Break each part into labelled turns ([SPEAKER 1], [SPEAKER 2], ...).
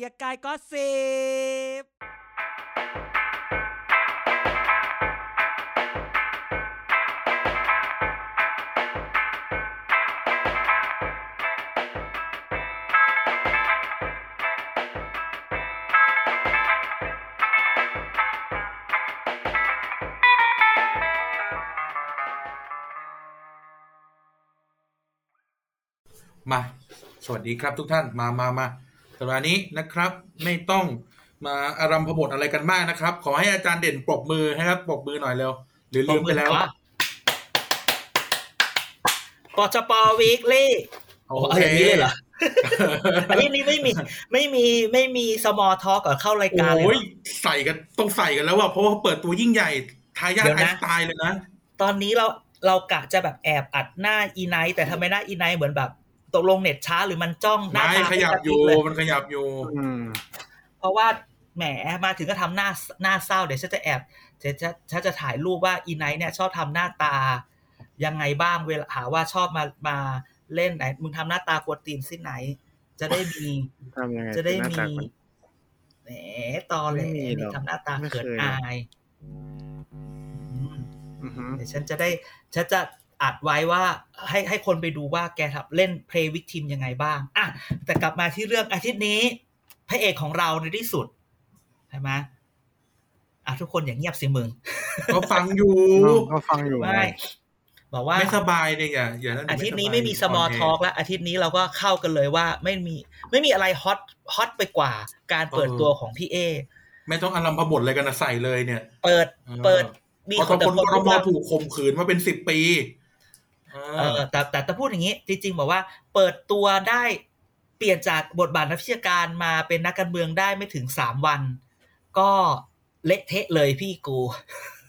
[SPEAKER 1] กียร์กายก็สิบ
[SPEAKER 2] มา สวัสดีครับทุกท่าน มามามา สัปดาห์นี้นะครับ ไม่ต้องมาอารัมพบทอะไรกันมากนะครับ ขอให้อาจารย์เด่นปรบมือให้ครับปรบมือหน่อยเร็ว หรือลืมไปแล้ว
[SPEAKER 3] ปชปวีคลี่
[SPEAKER 2] โอ
[SPEAKER 3] โอ้
[SPEAKER 2] เค
[SPEAKER 3] ยางนี้เลยเหรออันนี้นี่ไม่มีไม่มีไม่มีสมอทอก่อนเข้ารายการเลย
[SPEAKER 2] โอ้ย
[SPEAKER 3] เหรอ
[SPEAKER 2] ใส่กันต้องใส่กันแล้วว่ะเพราะว่าเปิดตัวยิ่งใหญ่ทายาท
[SPEAKER 3] เดี๋ยว
[SPEAKER 2] ไอ
[SPEAKER 3] นะ
[SPEAKER 2] น์สไตล์เลยนะ
[SPEAKER 3] ตอนนี้เราเรากะจะแบบแอบอัดหน้าอีไนท์แต่ทำไมหน้าอีไนท์เหมือนแบบ ตกลงเน็ตช้าหรือมันจ้องหน้า
[SPEAKER 2] ไม่
[SPEAKER 3] ตา
[SPEAKER 2] ขยับอยู่
[SPEAKER 3] ไม่กระพริบเล
[SPEAKER 2] มันขยับอยู่
[SPEAKER 4] อืม
[SPEAKER 3] เพราะว่าแหมมาถึงก็ทำหน้าหน้าเศร้าเดี๋ยวฉันจะแอบเดี๋ยวจะฉันจะถ่ายรูปว่าอีไนท์เนี่ย ชอบทำหน้าตา ยังไงบ้างเวลาหาว่าชอบมามาเล่นไหนมึงทำหน้าตากวนตีนสิไหน จะได้มี
[SPEAKER 4] ทำยังไง
[SPEAKER 3] จะได้
[SPEAKER 4] หน้า
[SPEAKER 3] มี
[SPEAKER 4] ตาคน
[SPEAKER 3] แหมตอแหล
[SPEAKER 4] ไม่มีหร
[SPEAKER 3] นี่
[SPEAKER 4] อก
[SPEAKER 3] ทำหน้าตา
[SPEAKER 4] ไม่
[SPEAKER 3] เกิด
[SPEAKER 4] เคย
[SPEAKER 3] อายอืม
[SPEAKER 4] อือหือ
[SPEAKER 3] เดี๋ยวฉันจะได้ฉันจะ อัดไว้ว่าให้ให้คนไปดูว่าแกทำเล่นเพลย์วิกทีมยังไงบ้างอะแต่กลับมาที่เรื่องอาทิตย์นี้พระเอกของเราในที่สุดใช่ไหมอะทุกคนอย่างเงียบสิมึง
[SPEAKER 2] ก็ฟังอยู่
[SPEAKER 4] น้องก็ฟังอยู่
[SPEAKER 3] ไม่บอกว่า
[SPEAKER 2] ไม่สบายเนี่ยอย่าอย่านั่น
[SPEAKER 3] อาทิตย์นี้ไม่มีสมอลทอ l k แล้วอาทิตย์นี้เราก็เข้ากันเลยว่าไม่มีไม่มีอะไรฮอตฮอตไปกว่าการเปิดตัวของพี่เอ
[SPEAKER 2] ไม่ต้องอารัมพบทอะไรกันนะใส่เลยเนี่ย
[SPEAKER 3] เปิดเปิดมี
[SPEAKER 2] เพราะ
[SPEAKER 3] คน
[SPEAKER 2] คน
[SPEAKER 3] แต่
[SPEAKER 2] ก
[SPEAKER 3] คน
[SPEAKER 2] ร
[SPEAKER 3] รู้
[SPEAKER 2] ม
[SPEAKER 3] ว่า
[SPEAKER 2] ถูกข่มขืนมาเป็นสิบปี เอ
[SPEAKER 3] เอ
[SPEAKER 2] อ
[SPEAKER 3] อแต่แต่แต่พูดอย่างนี้ จริง ๆ บอกว่าเปิดตัวได้เปลี่ยนจากบทบาทนักวิชาการมาเป็นนักการเมืองได้ไม่ถึงสามวัน ก็เละเทะเลยพี่กู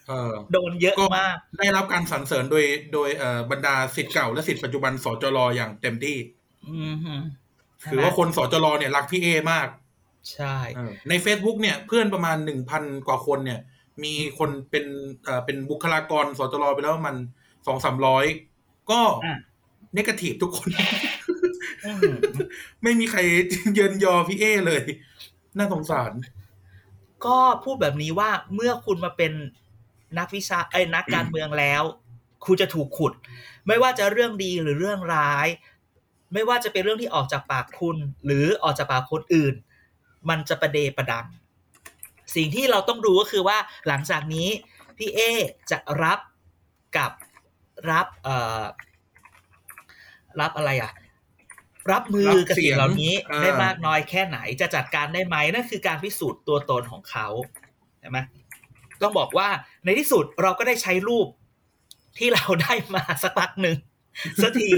[SPEAKER 2] เออ
[SPEAKER 3] โดนเยอะ
[SPEAKER 2] ก็
[SPEAKER 3] มาก
[SPEAKER 2] ได้รับการสรรเสริญโดยโดยเอ่อบรรดาสิทธิ์เก่าและสิทธิ์ปัจจุบันสจรอย่างเต็มที่
[SPEAKER 3] อืมฮึ
[SPEAKER 2] ถือว่าคนสจรเนี่ยรักพี่เอมาก
[SPEAKER 3] ใช่
[SPEAKER 2] เออใน Facebook เนี่ยเพื่อนประมาณหนึ่งพันกว่าคนเนี่ย มีคนเป็นเอ่อเป็นบุคลากรสจรไปแล้วมันสองสามร้อย ก็
[SPEAKER 3] อะ
[SPEAKER 2] เนกาทีฟทุกคน
[SPEAKER 3] อืม
[SPEAKER 2] ไม่มีใครเยินยอพี่เอเลย น่าสงสาร
[SPEAKER 3] ก็พูดแบบนี้ว่าเมื่อคุณมาเป็นนักวิชาไอ้ยนักการเมืองแล้ว คุณจะถูกขุด ไม่ว่าจะเรื่องดีหรือเรื่องร้าย ไม่ว่าจะเป็นเรื่องที่ออกจากปากคุณ หรือออกจากปากคนอื่น มันจะประเดประดัง สิ่งที่เราต้องดูก็คือว่าหลังจากนี้พี่เอจะรับกับ รับเอ่อรับอะไรอะ รับมือกับ
[SPEAKER 2] รับเสี
[SPEAKER 3] สิ่
[SPEAKER 2] ย
[SPEAKER 3] ง
[SPEAKER 2] ง
[SPEAKER 3] เหล่านี้
[SPEAKER 2] อ่า
[SPEAKER 3] ได้มากน้อยแค่ไหนจะจัดการได้ไหมนั่นคือการพิสูจน์ตัวตนของเขาใช่ไหมต้องบอกว่าในที่สุดเราก็ได้ใช้รูปที่เราได้มาสักพักหนึ่งสักที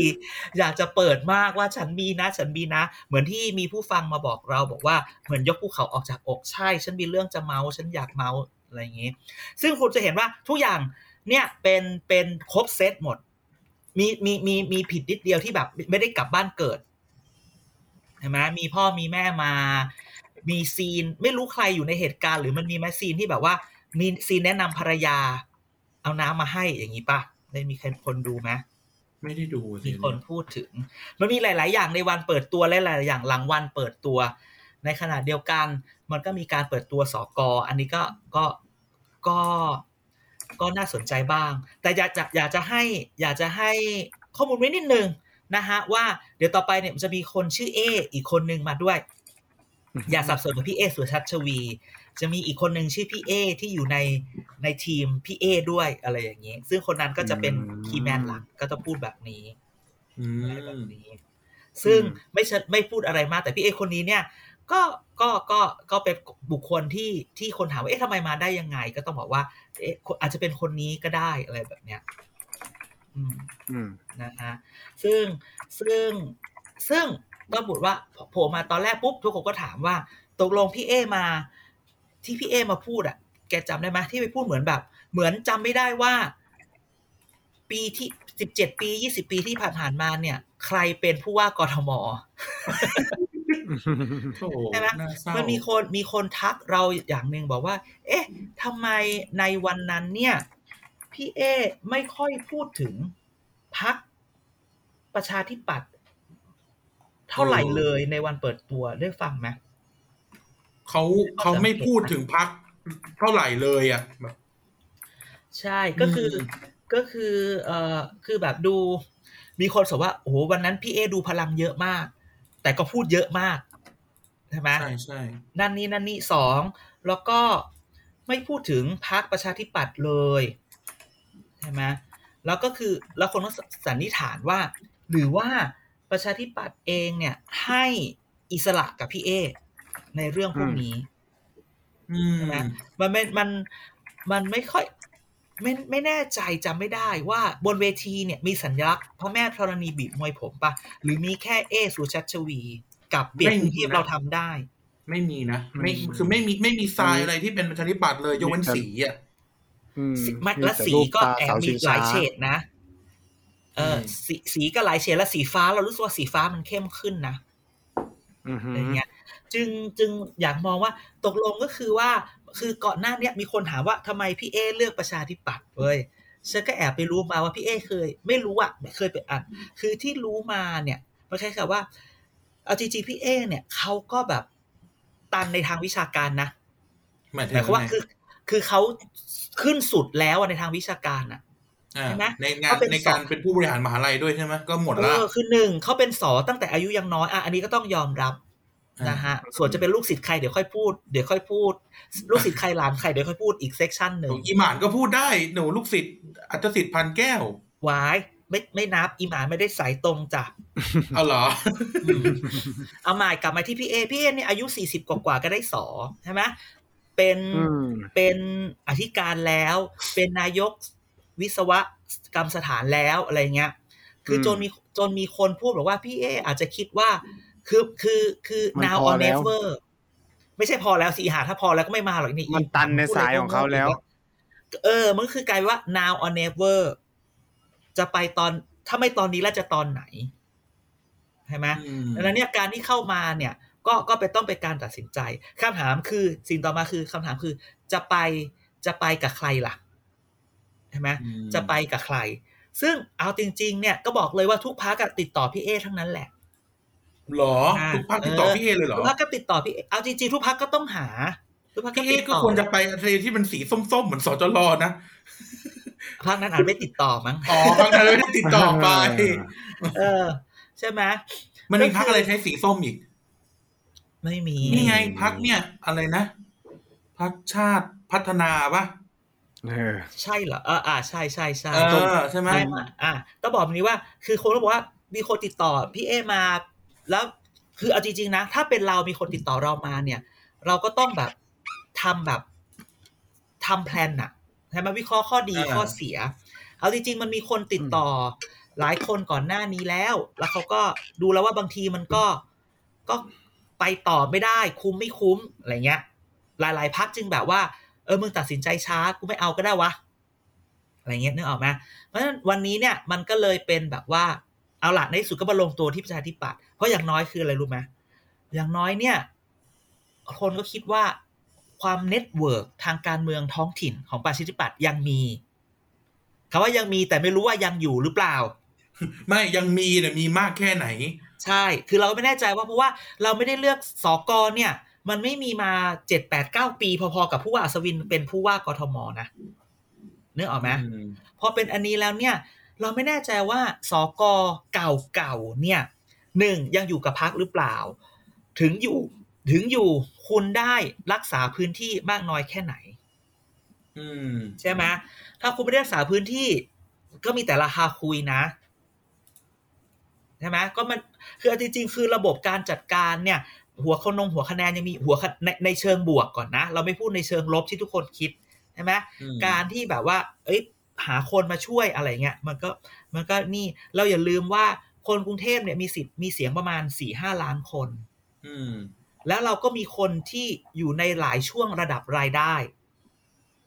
[SPEAKER 3] อยากจะเปิดมากว่าฉันมีนะ ฉันมีนะ เหมือนที่มีผู้ฟังมาบอกเราบอกว่าเหมือนยกภูเขาออกจากอกใช่ ฉันมีเรื่องจะเมา ฉันอยากเมาอะไรอย่างงี้ ซึ่งคุณจะเห็นว่าทุกอย่าง เนี่ยเป็นเป็นครบเซตหมด มีมีมีมีผิดนิดเดียวที่แบบ ไม่ได้กลับบ้านเกิดเห็นไหมมีพ่อมีแม่มา มีซีนไม่รู้ใครอยู่ในเหตุการณ์ หรือมันมีไหมซีนที่แบบว่า มีซีนแนะนำภรรยา เอาน้ำมาให้อย่างนี้ปะได้มีใครคนดูไหม
[SPEAKER 2] ไม่ได้ดูสิ
[SPEAKER 3] มีคนพูดถึง มันมีหลาย ๆ อย่างในวันเปิดตัวและหลาย ๆ อย่างหลังวันเปิดตัว ในขณะเดียวกัน มันก็มีการเปิดตัวสอกออันนี้ก็ก็ก็ ก็น่าสนใจบ้าง แต่อยากจะอยากจะให้อยากจะให้ข้อมูลไว้นิดนึงนะฮะว่าเดี๋ยวต่อไปเนี่ยมันจะมีคนชื่อเออีกคนนึงมาด้วย อย่าสับสนกับพี่เอสุชัชวี จะมีอีกคนหนึ่งชื่อพี่เอที่อยู่ในในทีมพี่เอด้วยอะไรอย่างนี้ ซึ่งคนนั้นก็จะเป็น
[SPEAKER 4] อืม
[SPEAKER 3] คีย์แมนหลักก็ต้องพูดแบบนี้
[SPEAKER 2] อื
[SPEAKER 3] อะไรแบ
[SPEAKER 2] ม
[SPEAKER 3] บนี้ ซึ่ง
[SPEAKER 2] อืม
[SPEAKER 3] ไม่ใช่ไม่พูดอะไรมากแต่พี่เอคนนี้เนี่ย ก็ก็ก็ก็เป็นบุคคลที่ที่คนถามว่าเอ๊ะทำไมมาได้ยังไง ก็ต้องบอกว่าเอ๊ะอาจจะเป็นคนนี้ก็ได้อะไรแบบเนี้ยอืม
[SPEAKER 4] อืม
[SPEAKER 3] นะฮะซึ่งซึ่งซึ่งก็บุดว่าโผล่มาตอนแรกปุ๊บทุกคนก็ถามว่าตกลงพี่เอมา ที่พี่เอมาพูดอะ แกจำได้ไหมที่ไปพูดเหมือนแบบ เหมือนจำไม่ได้ว่า ปีที่สิบเจ็ดปียี่สิบปีที่ผ่านๆมาเนี่ย ใครเป็นผู้ว่ากทม
[SPEAKER 2] โอ้โห
[SPEAKER 3] ใช่ไหม
[SPEAKER 2] น่าเศร้า
[SPEAKER 3] มันมีคนมีคนทักเราอย่างหนึ่งบอกว่า เอ๊ะทำไมในวันนั้นเนี่ย พี่เอไม่ค่อยพูดถึงพักประชาธิปัตย์เท่าไหร่เลยในวันเปิดตัวได้ฟังไหม
[SPEAKER 2] เขาเขาไม่พูดถึงพักเท่าไหร่เลยอะแบบ
[SPEAKER 3] ใช่ก็คืออ
[SPEAKER 2] ม
[SPEAKER 3] ก็คือเอ่อคือแบบดู มีคนบอกว่าโอ้โหวันนั้นพี่เอดูพลังเยอะมาก แต่ก็พูดเยอะมากใช่ไหม
[SPEAKER 2] ใช่ใช่
[SPEAKER 3] นั่นนี่นั่นนี่สองแล้วก็ไม่พูดถึงพรรคประชาธิปัตย์เลยใช่ไหมแล้วก็คือแล้วคนก็สันนิษฐานว่า หรือว่าประชาธิปัตย์เองเนี่ยให้อิสระกับพี่เอ ในเรื่องพวกนี้
[SPEAKER 2] อืม
[SPEAKER 3] ใช่ไหมมันไม่มันมันไม่ค่อย ไม่ไม่แน่ใจจำไม่ได้ว่าบนเวทีเนี่ยมีสัญลักษณ์พระแม่ธรณีบีบมวยผมปะหรือมีแค่เอสุชัชวี กับเปลี่ยน
[SPEAKER 2] ไม่มี
[SPEAKER 3] กรุงเทพ
[SPEAKER 2] นะ
[SPEAKER 3] เราทำได้
[SPEAKER 2] ไม่มีนะไม่
[SPEAKER 4] อืม
[SPEAKER 2] คือไม่มีไม่มีทรายอะไรที่เป็นประชาธิปัตย์เลยยกเว้นสีอะ
[SPEAKER 4] อืม
[SPEAKER 3] สีมัน
[SPEAKER 4] มี
[SPEAKER 3] และ
[SPEAKER 4] แต่
[SPEAKER 3] สี
[SPEAKER 4] รูป
[SPEAKER 3] ก็
[SPEAKER 4] ตา
[SPEAKER 3] แอบ
[SPEAKER 4] เสา
[SPEAKER 3] มี
[SPEAKER 4] ชิง
[SPEAKER 3] หลาย
[SPEAKER 4] ช้า
[SPEAKER 3] เฉดนะเออ
[SPEAKER 2] อืม
[SPEAKER 3] สีสีก็หลายเฉดและสีฟ้าเรารู้สึกว่าสีฟ้ามันเข้มขึ้นนะ
[SPEAKER 4] อือฮึ
[SPEAKER 3] อะไรเงี้ยจึงจึงอยากมองว่าตกลงก็คือว่า คือก่อนหน้าเนี้ยมีคนถามว่าทำไมพี่เอเลือกประชาธิปัตย์เว้ยฉันก็แอบไปรู้มาว่าพี่เอเคย ไม่รู้อะเคยไปอ่านคือที่รู้มาเนี่ยมันคล้ายๆว่า เอาจริงๆพี่เอเนี่ยเขาก็แบบตันในทางวิชาการนะ
[SPEAKER 2] หมายถึ
[SPEAKER 3] หมาย
[SPEAKER 2] ง
[SPEAKER 3] ความว่า
[SPEAKER 2] ไง
[SPEAKER 3] คือคือเขาขึ้นสุดแล้วอะในทางวิชาการอะ
[SPEAKER 2] อ่า
[SPEAKER 3] ใช่ไหม
[SPEAKER 2] ในงาน
[SPEAKER 3] เขาเป็น
[SPEAKER 2] ในการ
[SPEAKER 3] สอบ
[SPEAKER 2] เป็นผู้บริหารมหาลัยด้วยใช่ไหมก็หมด
[SPEAKER 3] เอ
[SPEAKER 2] ละ
[SPEAKER 3] อคือหนึ่งเขาเป็นสอตั้งแต่อายุยังน้อยอะอันนี้ก็ต้องยอมรับ นะฮะส่วนจะเป็นลูกศิษย์ใครเดี๋ยวค่อยพูดเดี๋ยวค่อยพูด ลูกศิษย์ใครหลานใครเดี๋ยวค่อยพูดอีก section หนึ่ง
[SPEAKER 2] อีหมานก็พูดได้หนูลูกศิษย์อัจสิทธิ์พันแก้ว
[SPEAKER 3] วายไม่ไม่นับอีหมาไม่ได้สายตรงจ้ะ
[SPEAKER 2] เอาเหรอ
[SPEAKER 3] อืมเอาใหม่กลับมาที่พี่เอพี่เอเนี่ยอายุสี่สิบกว่าๆก็ได้สอใช่ไหมเป็น
[SPEAKER 4] อืม
[SPEAKER 3] เป็นอธิการแล้ว เป็นนายกวิศวกรรมสถานแล้วอะไรเงี้ย คือจนมีจนมีคนพูดบอกว่าพี่เออาจจะคิดว่า คือคือคือ
[SPEAKER 4] มัน
[SPEAKER 3] now
[SPEAKER 4] พอ
[SPEAKER 3] or
[SPEAKER 4] แล้ว
[SPEAKER 3] never ไม่ใช่พอแล้วสิหาถ้าพอแล้วก็ไม่มาหรอกนี่
[SPEAKER 4] มันตันในสายของเขาแล้ว
[SPEAKER 3] เออ มันคือกลายว่า now or never จะไปตอนถ้าไม่ตอนนี้แล้วจะตอนไหนใช่ไหม
[SPEAKER 2] อืม
[SPEAKER 3] ดังนั้นเนี่ยการที่เข้ามาเนี่ย ก็ก็เป็นต้องเป็นการตัดสินใจคำถามคือสิ่งต่อมาคือคำถามคือจะไปจะไปกับใครล่ะใช่ไหม
[SPEAKER 2] อืม
[SPEAKER 3] จะไปกับใคร ซึ่งเอาจริง ๆ เนี่ยก็บอกเลยว่าทุกพักติดต่อพี่เอทั้งนั้นแหละ
[SPEAKER 2] เหรอ
[SPEAKER 3] อ่า
[SPEAKER 2] ทุกพักติดต่อพี่เอเลยเหรอ
[SPEAKER 3] ทุกพักก็ติดต่อพี่เอเอาจริงๆทุกพักก็ต้องหาทุกพักก็
[SPEAKER 2] พี่เอ
[SPEAKER 3] ติด
[SPEAKER 2] ก็
[SPEAKER 3] ต่อ
[SPEAKER 2] ควรจะไปทะเลที่เป็นสีส้มๆเหมือนสจรนะ
[SPEAKER 3] พักนั้นอาจไม่ติดต่อมั้ง
[SPEAKER 2] อ๋อพักนั้นไม่ได้ติดต่อไป
[SPEAKER 3] เออ ใช่ไหม
[SPEAKER 2] มันมีพักอะไรใช้สีส้มอีก
[SPEAKER 3] ไม่มี
[SPEAKER 2] นี่ไงพักเนี่ย อะไรนะพักชาติพัฒนาปะ
[SPEAKER 4] เออ
[SPEAKER 3] ใช่เหรอเอออ่าใช่ใช่ใช่
[SPEAKER 2] เออใช่ไหม
[SPEAKER 3] ไม่มาอะต้องบอกแบบนี้ว่า คือคนก็บอกว่ามีคนติดต่อพี่เอมา แล้วคือเอาจริงๆนะ ถ้าเป็นเรามีคนติดต่อเรามาเนี่ย เราก็ต้องแบบทำแบบทำแพลนอะใช่ไหมวิเคราะห์ข้อดี
[SPEAKER 2] อ่า
[SPEAKER 3] ข้อเสีย เอาจริงๆมันมีคนติดต่อ หลายคนก่อนหน้านี้แล้ว แล้วเขาก็ดูแล้วว่าบางทีมันก็ก็ไปต่อไม่ได้ คุ้มไม่คุ้มอะไรเงี้ย หลายๆพรรคจึงแบบว่า เออมึงตัดสินใจช้ากูไม่เอาก็ได้วะอะไรเงี้ยนึกออกไหมเพราะฉะนั้นวันนี้เนี่ยมันก็เลยเป็นแบบว่าเอาละในที่สุดก็มาลงตัวที่ประชาธิปัตย์เพ ราะอย่างน้อยคืออะไรรู้ไหมอย่างน้อยเนี่ย คนก็คิดว่าความ network ทางการเมืองท้องถิ่นของประชาธิปัตย์ยังมีคำว่ายังมีแต่ไม่รู้ว่ายังอยู่หรือเปล่า
[SPEAKER 2] ไม่ยังมีเนี่ยมีมากแค่ไหน
[SPEAKER 3] ใช่ คือเราก็ไม่แน่ใจว่าเพราะว่าเราไม่ได้เลือกสอกรเนี่ย มันไม่มีมาเจ็ดแปดเก้าปี พอๆกับผู้ว่าอัศวินเป็นผู้ว่ากทมนะนึกออกไหมพอเป็นอันนี้แล้วเนี่ย เราไม่แน่ใจว่าสอกอเก่าๆเนี่ย หนึ่งยังอยู่กับพักหรือเปล่า ถึงอยู่ถึงอยู่คุณได้รักษาพื้นที่มากน้อยแค่ไหน
[SPEAKER 2] อืม
[SPEAKER 3] ใช่ไหมถ้าคุณไม่ได้รักษาพื้นที่ ก็มีแต่ราคาคุยนะใช่ไหมก็มันคือเอาจริงๆคือระบบการจัดการเนี่ย หัวคนงหัวคะแนนยังมีหัวคะในในเชิงบวกก่อนนะ เราไม่พูดในเชิงลบที่ทุกคนคิดใช่ไหม
[SPEAKER 2] อืม
[SPEAKER 3] การที่แบบว่า เอ้ยหาคนมาช่วยอะไรเงี้ยมันก็มันก็นี่เราอย่าลืมว่า คนกรุงเทพเนี่ยมีสิทธิ์มีเสียงประมาณสี่ห้าล้านคน
[SPEAKER 2] อืม
[SPEAKER 3] แล้วเราก็มีคนที่อยู่ในหลายช่วงระดับรายได้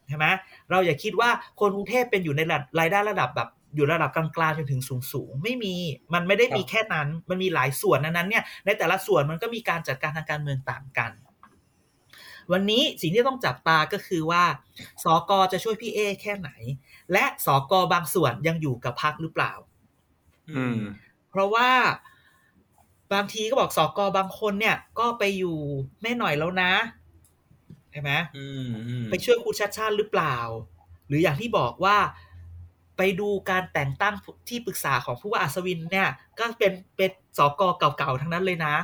[SPEAKER 3] ใช่ไหมเราอย่าคิดว่าคนกรุงเทพเป็นอยู่ในระดับรายได้ระดับแบบอยู่ระดับกลางๆจนถึงสูงสูงๆไม่มีมันไม่ได้มี
[SPEAKER 2] ครับ
[SPEAKER 3] แค่นั้น มันมีหลายส่วนนั้นนั้นเนี่ย ในแต่ละส่วนมันก็มีการจัดการทางการเมืองต่างกัน วันนี้สิ่งที่ต้องจับตาก็คือว่าสอกอจะช่วยพี่เอแค่ไหน และสอกอบางส่วนยังอยู่กับพักหรือเปล่า
[SPEAKER 4] อืม
[SPEAKER 3] เพราะว่าบางทีก็บอกสอกอบางคนเนี่ย ก็ไปอยู่แม่หน่อยแล้วนะใช่ไหม
[SPEAKER 2] อืมอืม
[SPEAKER 3] ไปช่วยครูชัดชาติหรือเปล่า หรืออย่างที่บอกว่าไปดูการแต่งตั้งที่ปรึกษาของผู้ว่าอัศวินเนี่ย ก็เป็นเป็นสกเก่าๆทั้งนั้นเลยนะ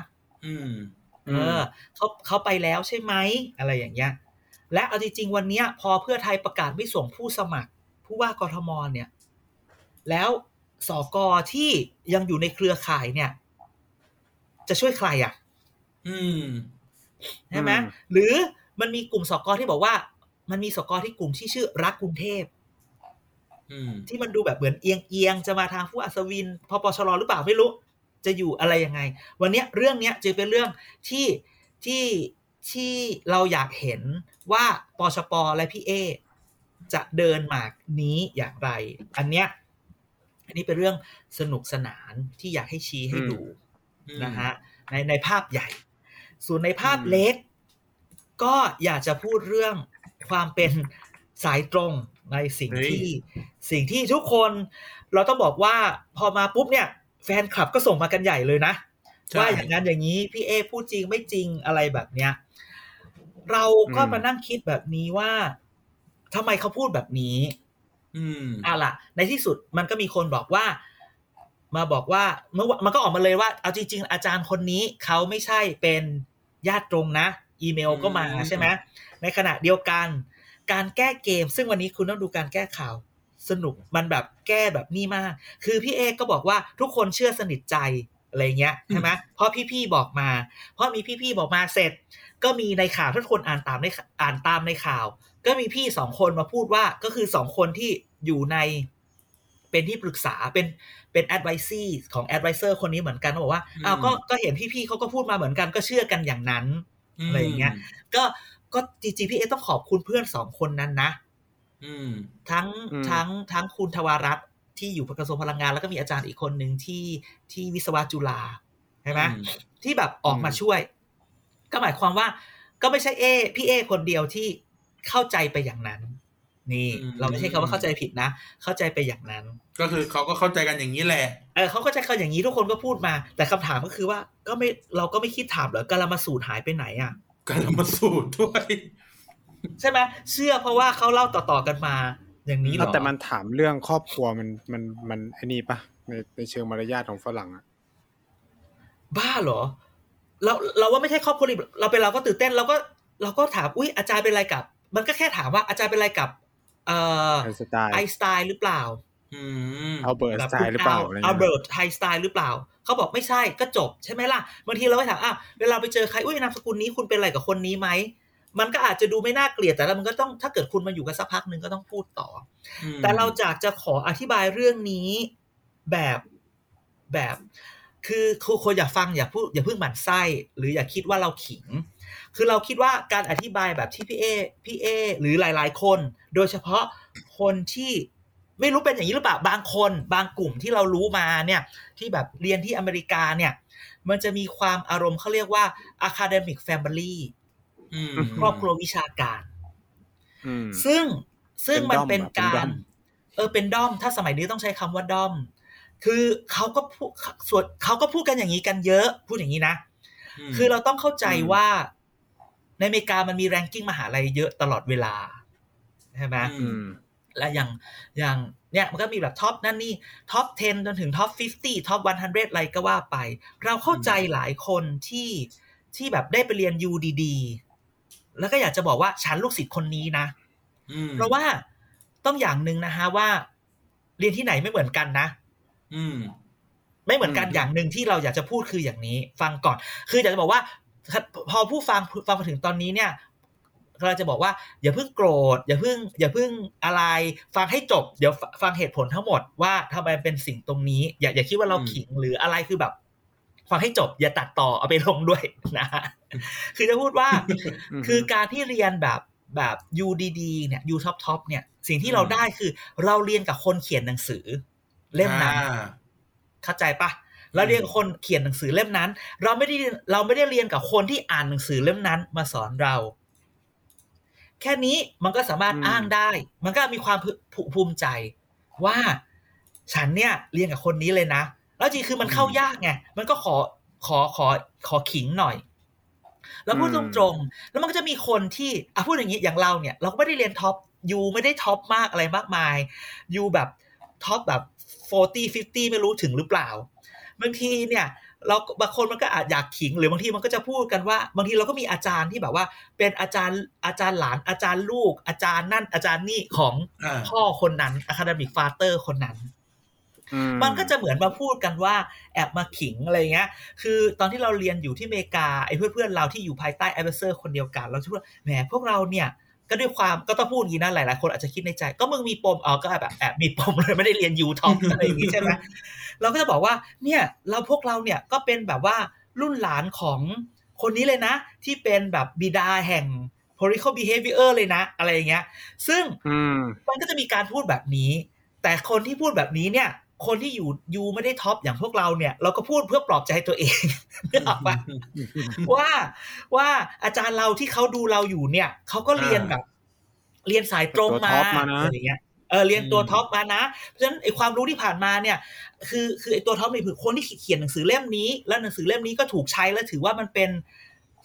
[SPEAKER 2] อืม
[SPEAKER 3] เออเขาเขาไปแล้วใช่ไหมอะไรอย่างเงี้ย และเอาจริงๆวันเนี้ยพอเพื่อไทยประกาศไม่ส่งผู้สมัคร ผู้ว่ากทมเนี่ย แล้ว สกที่ยังอยู่ในเครือข่ายเนี่ย จะช่วยใครอะ
[SPEAKER 2] อืม
[SPEAKER 3] ใช่ไหม
[SPEAKER 4] อืม
[SPEAKER 3] หรือมันมีกลุ่มสกที่บอกว่า มันมีสกที่กลุ่มที่ชื่อรักกรุงเทพ
[SPEAKER 2] อืม
[SPEAKER 3] ที่มันดูแบบเหมือนเอียงเอียงๆจะมาทางผู้อัศวินพปชรหรือเปล่าไม่รู้ จะอยู่อะไรยังไง วันเนี้ยเรื่องเนี้ยจึงเป็นเรื่องที่ที่ที่เราอยากเห็นว่าปชปและพี่เอจะเดินหมากนี้อย่างไร อันเนี้ย อันนี้เป็นเรื่องสนุกสนานที่อยากให้ชี้ให้ดูนะฮะในในภาพใหญ่ ส่วนในภาพ
[SPEAKER 2] อืม
[SPEAKER 3] เล็ก ก็อยากจะพูดเรื่องความเป็นสายตรงในสิ่ง
[SPEAKER 2] เฮ้ย
[SPEAKER 3] ที่สิ่งที่ทุกคนเราต้องบอกว่าพอมาปุ๊บเนี่ย แฟนคลับก็ส่งมากันใหญ่เลยนะ
[SPEAKER 2] ใช่
[SPEAKER 3] ว่าอย่างนั้นอย่างนี้พี่เอพูดจริงไม่จริงอะไรแบบเนี้ยเราก็
[SPEAKER 4] อืม
[SPEAKER 3] มานั่งคิดแบบนี้ว่าทำไมเขาพูดแบบนี้
[SPEAKER 2] อืม
[SPEAKER 3] เอาล่ะ ในที่สุดมันก็มีคนบอกว่า มาบอกว่าเมื่อวมันก็ออกมาเลยว่า เอาจริง ๆ อาจารย์คนนี้เขาไม่ใช่เป็นญาติตรงนะ อีเมลก็มา
[SPEAKER 2] อืม
[SPEAKER 3] ใช่ไหมในขณะเดียวกัน การแก้เกม ซึ่งวันนี้คุณต้องดูการแก้ข่าวสนุกมันแบบแก้แบบนี่มาก คือพี่เอกก็บอกว่าทุกคนเชื่อสนิทใจอะไรเงี้ยใช่ไหมเพราะพี่ๆบอกมา เพราะมีพี่ๆบอกมาเสร็จ ก็มีในข่าวทุกคนอ่านตามในอ่านตามในข่าว ก็มีพี่สองคนมาพูดว่าก็คือสองคนที่อยู่ในเป็นที่ปรึกษาเป็นเป็น advisee ของ advisor คนนี้เหมือนกันเขาบอกว่า
[SPEAKER 2] อืม
[SPEAKER 3] อ้าวก็ก็เห็นพี่ๆเขาก็พูดมาเหมือนกันก็เชื่อกันอย่างนั้นอะไรอย่างเงี้ย ก็ก็จริงๆพี่เอต้องขอบคุณเพื่อนสองคนนั้นนะ
[SPEAKER 2] อืม
[SPEAKER 3] ทั้ง
[SPEAKER 4] อืม
[SPEAKER 3] ทั้งทั้งคุณทวารัตน์ที่อยู่กระทรวงพลังงานแล้วก็มีอาจารย์อีกคนหนึ่งที่ที่วิศวะจุฬาใช่ไหม
[SPEAKER 2] อืม
[SPEAKER 3] ที่แบบออกมาช่วย ก็หมายความว่า ก็ไม่ใช่เอพี่เอคนเดียวที่ เข้าใจไปอย่างนั้น นี่
[SPEAKER 2] อืม
[SPEAKER 3] เราไม่ใช่คำว่าเข้าใจผิดนะ เข้าใจไปอย่างนั้น
[SPEAKER 2] ก็คือเขาก็เข้าใจกันอย่างนี้แหละ
[SPEAKER 3] เออเขาเข้าใจเขาอย่างนี้ทุกคนก็พูดมา แต่คำถามก็คือว่า ก็ไม่เราก็ไม่คิดถามเหรอกาลามาสูตรหายไปไหนอะ
[SPEAKER 2] กันมาสูตรด้วย
[SPEAKER 3] ใช่ไหมเชื่อเพราะว่าเขาเล่าต่อๆกันมา อย่างนี้เหรอ
[SPEAKER 4] แต่มันถามเรื่องครอบครัวมันมันมันไอ้นี่ปะในในเชิงมารยาทของฝรั่งอะ
[SPEAKER 3] บ้าเหรอ เราเราว่าไม่ใช่ครอบครัวรีเราเป็นเราก็ตื่นเต้นเราก็เราก็ถามอุ้ยอาจารย์เป็นอะไรกับ มันก็แค่ถามว่าอาจารย์เป็นอะไรกับเอ่อ
[SPEAKER 4] ไอน์สไตน์
[SPEAKER 3] ไอน์สไตน์หรือเปล่า
[SPEAKER 2] อืม
[SPEAKER 4] อัลเบิร์ตไอน์สไตน์หรือเปล่าอะไร
[SPEAKER 3] อัล
[SPEAKER 4] เงี้
[SPEAKER 3] เบิ
[SPEAKER 4] ย
[SPEAKER 3] ร์ตไอน์สไตน์หรือเปล่า เขาบอกไม่ใช่ก็จบใช่ไหมล่ะบางทีเราไปถามอะเวลาไปเจอใครอุ้ยนามสกุลนี้คุณเป็นอะไรกับคนนี้ไหมมันก็อาจจะดูไม่น่าเกลียดแต่แล้วมันก็ต้องถ้าเกิดคุณมาอยู่กันสักพักหนึ่งก็ต้องพูดต่อ
[SPEAKER 2] อืม
[SPEAKER 3] แต่เราจากจะขออธิบายเรื่องนี้แบบแบบคือคือคนอย่าฟังอย่าพูดอย่าเพิ่งหมั่นไส้ หรืออย่าคิดว่าเราขิง คือเราคิดว่าการอธิบายแบบที่พี่เอพี่เอหรือหลาย ๆ คน โดยเฉพาะคนที่ไม่รู้เป็นอย่างนี้หรือเปล่าบางคนบางกลุ่มที่เรารู้มาเนี่ยที่แบบเรียนที่อเมริกาเนี่ย มันจะมีความอารมณ์เขาเรียกว่า academic family
[SPEAKER 2] อืม
[SPEAKER 3] ครอบครัววิชาการ
[SPEAKER 4] อืม
[SPEAKER 3] ซึ่งซึ่ง
[SPEAKER 4] เป็น
[SPEAKER 3] มัน
[SPEAKER 4] ด้อม
[SPEAKER 3] เป็น
[SPEAKER 4] อะเป็น
[SPEAKER 3] กา
[SPEAKER 4] ด้อ
[SPEAKER 3] ร
[SPEAKER 4] ม
[SPEAKER 3] เออเป็นด้อม ถ้าสมัยนี้ต้องใช้คำว่าด้อม คือเขาก็พูดส่วนเขาก็พูดกันอย่างนี้กันเยอะ พูดอย่างนี้นะ
[SPEAKER 2] ม
[SPEAKER 3] คือเราต้องเข้าใจ
[SPEAKER 4] อืม
[SPEAKER 3] ว่า ในอเมริกามันมี ranking มหาลัยเยอะตลอดเวลาใช่ไหม
[SPEAKER 2] อื
[SPEAKER 4] อืม
[SPEAKER 3] และอย่างอย่างเนี่ยมันก็มีแบบ top นั่นนี่ top 10 จนถึง top 50 top 100 อะไรก็ว่าไป เราเข้าใจหลายคนที่ที่แบบได้ไปเรียน UDD แล้วก็อยากจะบอกว่าฉันลูกศิษย์คนนี้นะ
[SPEAKER 2] อืม
[SPEAKER 3] เพราะว่าต้องอย่างหนึ่งนะฮะว่า เรียนที่ไหนไม่เหมือนกันนะ
[SPEAKER 2] อืม
[SPEAKER 3] ไม่เหมือนกัน
[SPEAKER 4] อืม
[SPEAKER 3] อย่างหนึ่งที่เราอยากจะพูดคืออย่างนี้ ฟังก่อน คืออยากจะบอกว่า พอผู้ฟังฟังมาถึงตอนนี้เนี่ยเราจะบอกว่าอย่าเพิ่งโกรธอย่าเพิ่งอย่าเพิ่งอะไร ฟังให้จบเดี๋ยวฟฟังเหตุผลทั้งหมดว่าทำไมเป็นสิ่งตรงนี้ อย่าอย่าคิดว่าเรา
[SPEAKER 2] อืม
[SPEAKER 3] ขิงหรืออะไรคือแบบ ฟังให้จบ อย่าตัดต่อเอาไปลงด้วยนะฮะคือจะพูดว่า
[SPEAKER 4] ม
[SPEAKER 3] คือการที่เรียนแบบแบบ UDD เนี่ย U Top Top เนี่ย สิ่งที่เรา
[SPEAKER 2] อืม
[SPEAKER 3] ได้คือ เราเรียนกับคนเขียนหนังสือ เล่มนั้น
[SPEAKER 2] อ่า
[SPEAKER 3] เข้าใจปะ เราเรียนกับคนเขียนหนังสือเล่มนั้น เราไม่ได้เรียนเราไม่ได้เรียนกับคนที่อ่านหนังสือเล่มนั้นมาสอนเรา แค่นี้มันก็สามารถ
[SPEAKER 4] อืม
[SPEAKER 3] อ้างได้ มันก็มีความภูภูภูมิใจ ว่าฉันเนี่ยเรียนกับคนนี้เลยนะ แล้วจริงคือมันเข้ายากไงมันก็ขอขอขอขอขิงหน่อย แล้วพูดตรงๆ แล้วมันก็จะมีคนที่อะพูดอย่างนี้อย่างเราเนี่ย เราก็ไม่ได้เรียน top U ไม่ได้ top มากอะไรมากมาย U แบบ top แบบ40 50 ไม่รู้ถึงหรือเปล่า บางทีเนี่ยเราบางคนมันก็อาจอยากขิง หรือบางทีมันก็จะพูดกันว่า บางทีเราก็มีอาจารย์ที่แบบว่า เป็นอาจารย์อาจารย์หลานอาจารย์ลูก อาจารย์นั่นอาจารย์นี่ของ
[SPEAKER 2] อ่า
[SPEAKER 3] พ่อคนนั้น academic father คนนั้น
[SPEAKER 4] อื
[SPEAKER 3] มันก็จะเหมือนมาพูดกันว่าแอบมาขิงอะไรเงี้ย คือตอนที่เราเรียนอยู่ที่อเมริกาไอ้เพื่อนๆเราที่อยู่ภายใต้ advisor คนเดียวกัน เราจะพูดว่าแหมพวกเราเนี่ย ก็ด้วยความก็ต้องพูดอย่างนี้นะหลายๆคนอาจจะคิดในใจ ก็มึงมีปมอ๋อก็แบบแอบมีปมเลยไม่ได้เรียน U top อะไรอย่างงี้ใช่ไหมเราก็จะบอกว่าเนี่ยเราพวกเราเนี่ยก็เป็นแบบว่ารุ่นหลานของคนนี้เลยนะ ที่เป็นแบบบิดาแห่ง political behavior เลยนะ อะไรอย่างเงี้ย ซึ่ง
[SPEAKER 4] อืม
[SPEAKER 3] มันก็จะมีการพูดแบบนี้ แต่คนที่พูดแบบนี้เนี่ย คนที่อยู่ U ไม่ได้ top อย่างพวกเราเนี่ย เราก็พูดเพื่อปลอบใจตัวเองนึกออกปะว่าว่าอาจารย์เราที่เขาดูเราอยู่เนี่ยเขาก็เรียนแบบ เรียนสายตรงมา
[SPEAKER 4] ตัวท็อปมานะ
[SPEAKER 3] อะไรอย่างเงี้ยเออเรียนตัว top มานะเพราะฉะนั้นไอความรู้ที่ผ่านมาเนี่ย คือคือไอตัว top นี่คือคนที่เขียนหนังสือเล่มนี้ แล้วหนังสือเล่มนี้ก็ถูกใช้แล้วถือว่ามันเป็น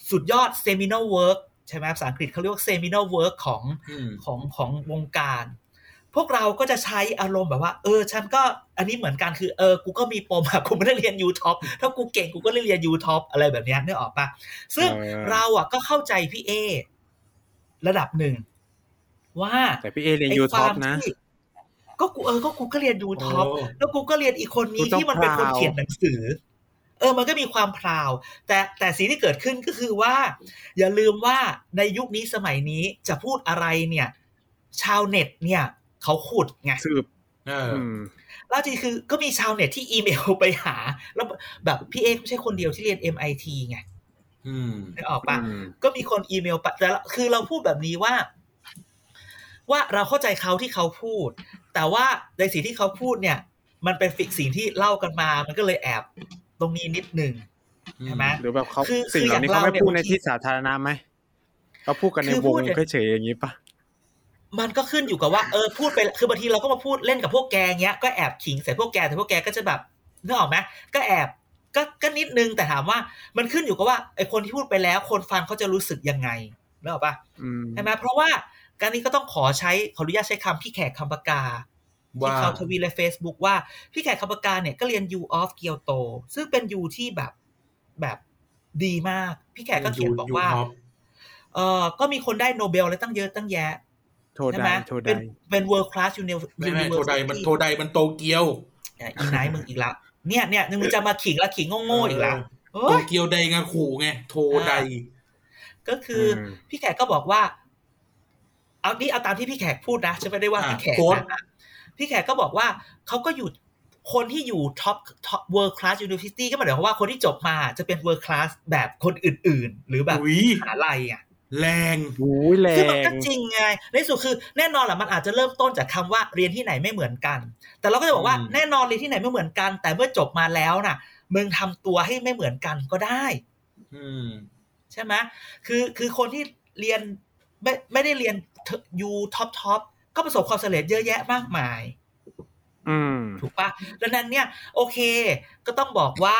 [SPEAKER 3] สุดยอด seminal work ใช่ไหมภาษาอังกฤษเขาเรียกว่า seminal work ของ
[SPEAKER 2] อืม
[SPEAKER 3] ของของวงการ พวกเราก็จะใช้อารมณ์แบบว่า เออ ฉันก็อันนี้เหมือนกันคือเออกูก็มีปมอะกูไม่ได้เรียน U top ถ้ากูเก่งกูก็ได้เรียน U top อะไรแบบเนี้ยนึกออกปะซึ่ง
[SPEAKER 4] เออ
[SPEAKER 3] เราอะก็เข้าใจพี่เอ ระดับหนึ่งว่า
[SPEAKER 4] แต่พี่เอเรียน
[SPEAKER 3] ไอ้
[SPEAKER 4] U top นะ
[SPEAKER 3] ค
[SPEAKER 4] ท็อ
[SPEAKER 3] วา
[SPEAKER 4] ป
[SPEAKER 3] มที่ก็กูเออก็กูก็เรียน U top
[SPEAKER 2] โอ้
[SPEAKER 3] แล้วกูก็เรียนอีกคนนี้
[SPEAKER 4] กูต้อง
[SPEAKER 3] ที่มันเป็นคน
[SPEAKER 4] พราว
[SPEAKER 3] เขียนหนังสือ เออ มันก็มีความพราว แต่แต่สิ่งที่เกิดขึ้นก็คือว่า อย่าลืมว่าในยุคนี้สมัยนี้จะพูดอะไรเนี่ย ชาวเน็ตเนี่ย เขาขุดไง
[SPEAKER 4] สืบ
[SPEAKER 2] เออ
[SPEAKER 4] อืม
[SPEAKER 3] แล้วจริงคือก็มีชาวเน็ตที่อีเมลไปหา แล้วแบบพี่เอกไม่ใช่คนเดียวที่เรียน MIT ไง
[SPEAKER 2] อืม
[SPEAKER 3] นึกออกปะ
[SPEAKER 4] อืม
[SPEAKER 3] ก็มีคนอีเมลไปแต่ละคือเราพูดแบบนี้ว่า ว่าเราเข้าใจเขาที่เขาพูด แต่ว่าในสิ่งที่เขาพูดเนี่ย มันเป็นฟิกสิ่งที่เล่ากันมา มันก็เลยแอบตรงนี้นิดหนึ่งใช่ไหม
[SPEAKER 4] หรือแบบเขา
[SPEAKER 3] คือ
[SPEAKER 4] สิ่งเหล่านี้
[SPEAKER 3] คืออย่าง
[SPEAKER 4] เขาไม่
[SPEAKER 3] เราเนี่ย
[SPEAKER 4] พูดใน
[SPEAKER 3] บางที
[SPEAKER 4] ที่สาธารณะไหมเขาพูดกันใน
[SPEAKER 3] คือ
[SPEAKER 4] ว
[SPEAKER 3] พู
[SPEAKER 4] ง
[SPEAKER 3] ดเนี่ย
[SPEAKER 4] เฉยๆอย่างนี้ปะ
[SPEAKER 3] มันก็ขึ้นอยู่กับว่าเออพูดไปคือบางทีเราก็มาพูดเล่นกับพวกแกเงี้ยก็แอบขิงใส่พวกแกแต่พวกแกก็จะแบบนึกออกไหมก็แอบก็ก็นิดนึงแต่ถามว่ามันขึ้นอยู่กับว่าไอคนที่พูดไปแล้ว คนฟังเขาจะรู้สึกยังไงนึกออกปะ
[SPEAKER 4] อืม
[SPEAKER 3] ใช่ไหมเพราะว่าการนี้ก็ต้องขอใช้ขออนุญาตใช้คำพี่แขกคำปากาที่
[SPEAKER 2] ว่า
[SPEAKER 3] เขาทวีตใน Facebook ว่าพี่แขกคำปากาเนี่ยก็เรียน U of Kyoto ซึ่งเป็น U ที่แบบแบบดีมาก พี่แขกก็เขียนบอกว่า
[SPEAKER 2] U top
[SPEAKER 3] เออก็มีคนได้โนเบลอะไรตั้งเยอะตั้งแยะ
[SPEAKER 4] โทษ
[SPEAKER 3] ใช่
[SPEAKER 4] ได้
[SPEAKER 3] ไหม
[SPEAKER 4] โทษ
[SPEAKER 3] เป็
[SPEAKER 4] ได้
[SPEAKER 3] นเป็น world class uni-
[SPEAKER 2] ไม่ไม่โท
[SPEAKER 3] university
[SPEAKER 2] ไดมันโทไดมันโตเกียว
[SPEAKER 3] เนี่ยอีไนท์มึงอีกละเนี่ยเนี่ยมึงจะมาขิงละขิงโง่ๆอีกละ
[SPEAKER 2] โต
[SPEAKER 3] เฮ้ย
[SPEAKER 2] เกียวไดงาขู่ไงโทได
[SPEAKER 3] ก็คืออ
[SPEAKER 4] ม
[SPEAKER 3] พี่แขกก็บอกว่า เอานี่เอาตามที่พี่แขกพูดนะฉันไม่ได้ว่า
[SPEAKER 2] อะ
[SPEAKER 3] พี่แขก
[SPEAKER 2] quote
[SPEAKER 3] นะพี่แขกก็บอกว่าเขาก็อยู่คนที่อยู่ top top world class university ก็หมายความว่าคนที่จบมาจะเป็น world class แบบคนอื่น ๆ หรือแบบ
[SPEAKER 2] อุ้ย
[SPEAKER 3] มหาลัยอะ
[SPEAKER 2] แรง
[SPEAKER 4] หูยแร
[SPEAKER 3] ซึ่งมัน
[SPEAKER 4] ง
[SPEAKER 3] ก็จริงไง ในที่สุดคือแน่นอนแหละมันอาจจะเริ่มต้นจากคำว่าเรียนที่ไหนไม่เหมือนกัน แต่เราก็จะบอกว่า
[SPEAKER 2] อืม
[SPEAKER 3] แน่นอนเรียนที่ไหนไม่เหมือนกัน แต่เมื่อจบมาแล้วน่ะมึงทำตัวให้ไม่เหมือนกันก็ได้
[SPEAKER 2] อืม
[SPEAKER 3] ใช่ไหมคือคือคนที่เรียนไม่ไม่ได้เรียน U ท็อปท็อปก็ประสบความสำเร็จเยอะแยะมากมาย
[SPEAKER 4] อืม
[SPEAKER 3] ถูกปะดังนั้นเนี่ย โอเค ก็ต้องบอกว่า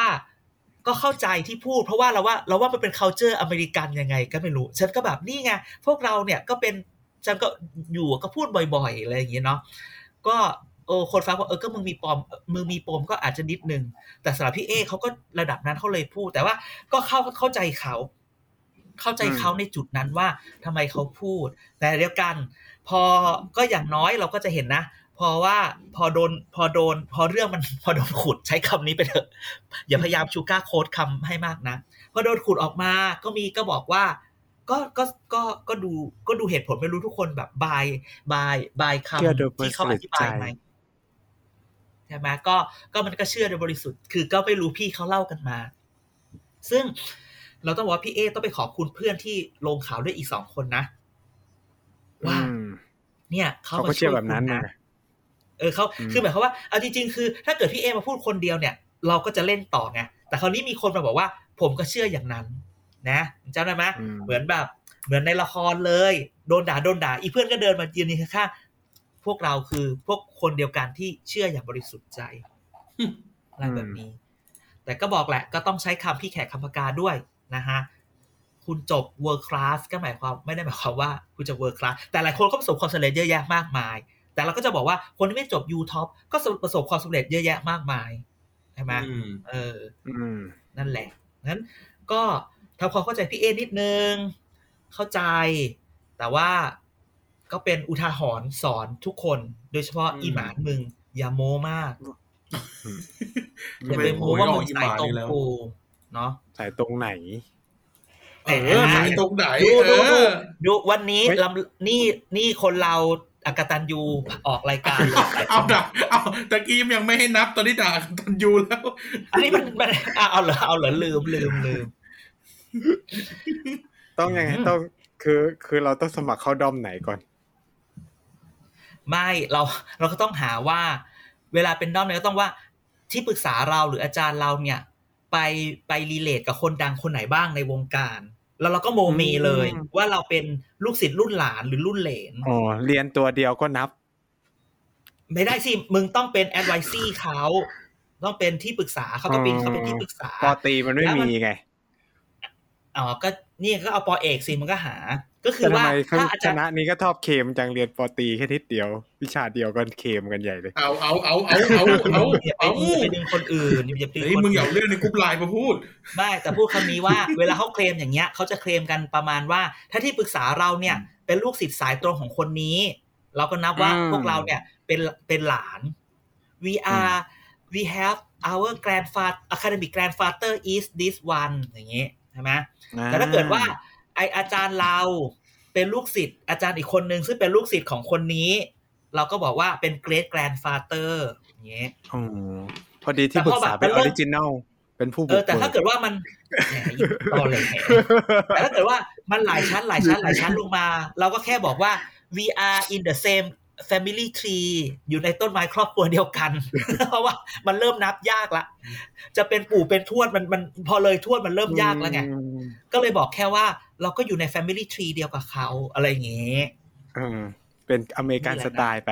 [SPEAKER 3] ก็เข้าใจที่พูด เพราะว่าเราว่าเราว่ามันเป็น culture อเมริกันยังไง ก็ไม่รู้ฉันก็แบบนี่ไงพวกเราเนี่ยก็เป็นฉันก็อยู่ก็พูดบ่อยๆอะไรอย่างเงี้ยเนาะก็เออคนฟังว่าเออก็มึงมีปมมึงมีปมก็อาจจะนิดนึง แต่สำหรับพี่เอเขาก็ระดับนั้นเขาเลยพูด แต่ว่าก็เข้าเข้าใจเขา เข้าใจเขาในจุดนั้นว่าทำไมเขาพูด แต่เดียวกัน พอก็อย่างน้อยเราก็จะเห็นนะ พอว่าพอโดนพอโดน พอเรื่องมันพอโดนขุดใช้คำนี้ไปเถอะ อย่าพยายามชูก้าโค้ดคำให้มากนะพอโดนขุดออกมาก็มีก็บอกว่า ก็ก็ก็ก็ดูก็ดูเหตุผลไม่รู้ทุกคนแบบบายบายบายค
[SPEAKER 4] เชื่อโดยำ
[SPEAKER 3] ที่เขาอธิบาย
[SPEAKER 4] บริสุทธิ์ใจ
[SPEAKER 3] ไหมใช่ไหมก็ก็มันก็เชื่อโดยบริสุทธิ์คือก็ไม่รู้พี่เขาเล่ากันมา ซึ่งเราต้องบอกว่าพี่เอต้องไปขอบคุณเพื่อนที่ลงข่าวด้วยอีกสองคนนะ ว่า
[SPEAKER 4] อืม
[SPEAKER 3] เนี่ยเขา
[SPEAKER 4] เขา
[SPEAKER 3] มา
[SPEAKER 4] ก็
[SPEAKER 3] ช่
[SPEAKER 4] เชื่
[SPEAKER 3] ว
[SPEAKER 4] อยแบบนั้น
[SPEAKER 3] คุณ
[SPEAKER 4] นะ
[SPEAKER 3] นะ เออเขา
[SPEAKER 4] อืม
[SPEAKER 3] คือหมายความว่าเอาจริงๆ คือ ถ้าเกิดพี่เอมาพูดคนเดียวเนี่ย เราก็จะเล่นต่อไงแต่คราวนี้มีคนมาบอกว่า ผมก็เชื่ออย่างนั้น นะจำได้ไหม
[SPEAKER 4] อืม
[SPEAKER 3] เหมือนแบบ เหมือนในละครเลย โดนด่าโดนด่าอีเพื่อนก็เดินมายืนนี่ข้างๆพวกเราคือพวกคนเดียวกันที่เชื่ออย่างบริสุทธิ์ใจอะไรแบบนี้ แต่ก็บอกแหละ ก็ต้องใช้คำพี่แขกคำพกาด้วยนะฮะคุณจบ world class ก็หมายความไม่ได้หมายความว่าคุณจะ world class แต่หลายคนก็ประสบความสำเร็จเยอะแยะมากมาย แต่เราก็จะบอกว่าคนที่ไม่จบ U top ก็ประสบความสำเร็จเยอะแยะมากมายใช่ไหม
[SPEAKER 2] อืม
[SPEAKER 3] เออ
[SPEAKER 4] อืม
[SPEAKER 3] นั่นแหละงั้นก็ทำความเข้าใจพี่เอนิดนึง เข้าใจ แต่ว่าก็เป็นอุทาหรณ์สอนทุกคน โดยเฉพาะ
[SPEAKER 2] อืม
[SPEAKER 3] อีหมานมึง อย่าโม้มากอย่า
[SPEAKER 2] ทำไม
[SPEAKER 3] ไปโม้ว่า
[SPEAKER 2] โอ้ย
[SPEAKER 3] มึง
[SPEAKER 2] อีห
[SPEAKER 3] สาย
[SPEAKER 2] มา
[SPEAKER 3] ตรง
[SPEAKER 2] นี่แล้ว
[SPEAKER 3] กูเนาะ
[SPEAKER 4] สายตรงไหน
[SPEAKER 2] เออไหนตรงไหน
[SPEAKER 3] ดู
[SPEAKER 2] เอ
[SPEAKER 3] ดูดู
[SPEAKER 2] อ
[SPEAKER 3] ดูวันนี้
[SPEAKER 4] เฮ้ย
[SPEAKER 3] ลำนี่นี่คนเรา อากตันยูออกรายการเลย
[SPEAKER 2] เอาด่าเอาตะกี้ยังไม่ให้นับตอนนี้ด่าตันยูแล้ว
[SPEAKER 3] อันนี้มันมันอะเอาเหรอเอาเหรอลืมลืมลืม
[SPEAKER 4] ต้องยังไง
[SPEAKER 3] อืม
[SPEAKER 4] ต้องคือคือเราต้องสมัครเข้าด้อมไหนก่อน
[SPEAKER 3] ไม่เราเราก็ต้องหาว่า เวลาเป็นด้อมเนี่ยก็ต้องว่าที่ปรึกษาเราหรืออาจารย์เราเนี่ย ไปไป relate กับคนดังคนไหนบ้างในวงการ แล้วเราก็โมเมเลย
[SPEAKER 4] อืม
[SPEAKER 3] ว่าเราเป็นลูกศิษย์รุ่นหลานหรือรุ่นเหลน
[SPEAKER 4] อ๋อเรียนตัวเดียวก็นับ
[SPEAKER 3] ไม่ได้สิ มึงต้องเป็น advisee เขาต้องเป็นที่ปรึกษาเขาต้องเป็น
[SPEAKER 4] อ๋อ
[SPEAKER 3] เขาเป็นที่ปรึกษา
[SPEAKER 4] ปอตรีมันไม่
[SPEAKER 3] แล้วมัน
[SPEAKER 4] มีไง
[SPEAKER 3] อ๋อก็นี่ก็เอาปอเอกสิมันก็หา ก็คื
[SPEAKER 4] แต่
[SPEAKER 3] อ
[SPEAKER 4] ทำ
[SPEAKER 3] ว่า
[SPEAKER 4] ไม
[SPEAKER 3] ถ้าอา
[SPEAKER 4] ค
[SPEAKER 3] จารย์
[SPEAKER 4] ณะนี้ก็ชอบเคลมจังเรียนปอตรีแค่นิดเดียว วิชาเดียวก็เคลมกันใหญ่เลย
[SPEAKER 2] เอาเอาเอาเอาเอาเอา
[SPEAKER 3] อย่าไป
[SPEAKER 2] เอา
[SPEAKER 3] อย่าไปดึงคนอื่นอย่าไปดึง
[SPEAKER 2] เฮ้ย
[SPEAKER 3] คน
[SPEAKER 2] มึงอย่า
[SPEAKER 3] อื่
[SPEAKER 2] เอา
[SPEAKER 3] น
[SPEAKER 2] เรื่องในกรุ๊ปไลน์มาพูด
[SPEAKER 3] ไม่แต่พูดคำนี้ว่าเวลาเขาเคลมอย่างเงี้ยเขาจะเคลมกันประมาณว่า ถ้าที่ปรึกษาเราเนี่ยเป็นลูกศิษย์สายตรงของคนนี้ เราก็นับว่า
[SPEAKER 4] อืม
[SPEAKER 3] พวกเราเนี่ยเป็นเป็นหลาน we are we have our grandfather academic grandfather is this one อย่างงี้ใช่ไหมแต่ถ้าเกิดว่า ไออาจารย์เราเป็นลูกศิษย์อาจารย์อีกคนนึงซึ่งเป็นลูกศิษย์ของคนนี้ เราก็บอกว่าเป็น great grandfather อย่างเงี้ย
[SPEAKER 4] อ๋อพอดีที่ปรึกษาเป็น
[SPEAKER 3] แต่
[SPEAKER 4] อ
[SPEAKER 3] พอแบบ
[SPEAKER 4] อริจินัลเป็นผู้
[SPEAKER 3] เอ
[SPEAKER 4] บุ
[SPEAKER 3] อกแต่
[SPEAKER 4] เบิ
[SPEAKER 3] ถ้ากเกิดว่ามันแหมยิ่งตอเลยแหมแต่ถ้าเกิดว่ามันหลายชั้นหลายชั้นหลายชั้นลงมา เราก็แค่บอกว่า we are in the same family tree อยู่ในต้นไม้ครอบครัวเดียวกัน เพราะว่ามันเริ่มนับยากละ จะเป็นปู่เป็นทวดมันมันพอเลยทวดมันเริ่มยากแล้วไง
[SPEAKER 4] อืม
[SPEAKER 3] ก็เลยบอกแค่ว่า เราก็อยู่ใน Family Tree เดียวกับเขาอะไรอย่างเงี้ย
[SPEAKER 4] เออเป็นอเมริกัน
[SPEAKER 3] นี่แห
[SPEAKER 4] ส
[SPEAKER 3] ละนะ
[SPEAKER 4] ไตล์ไป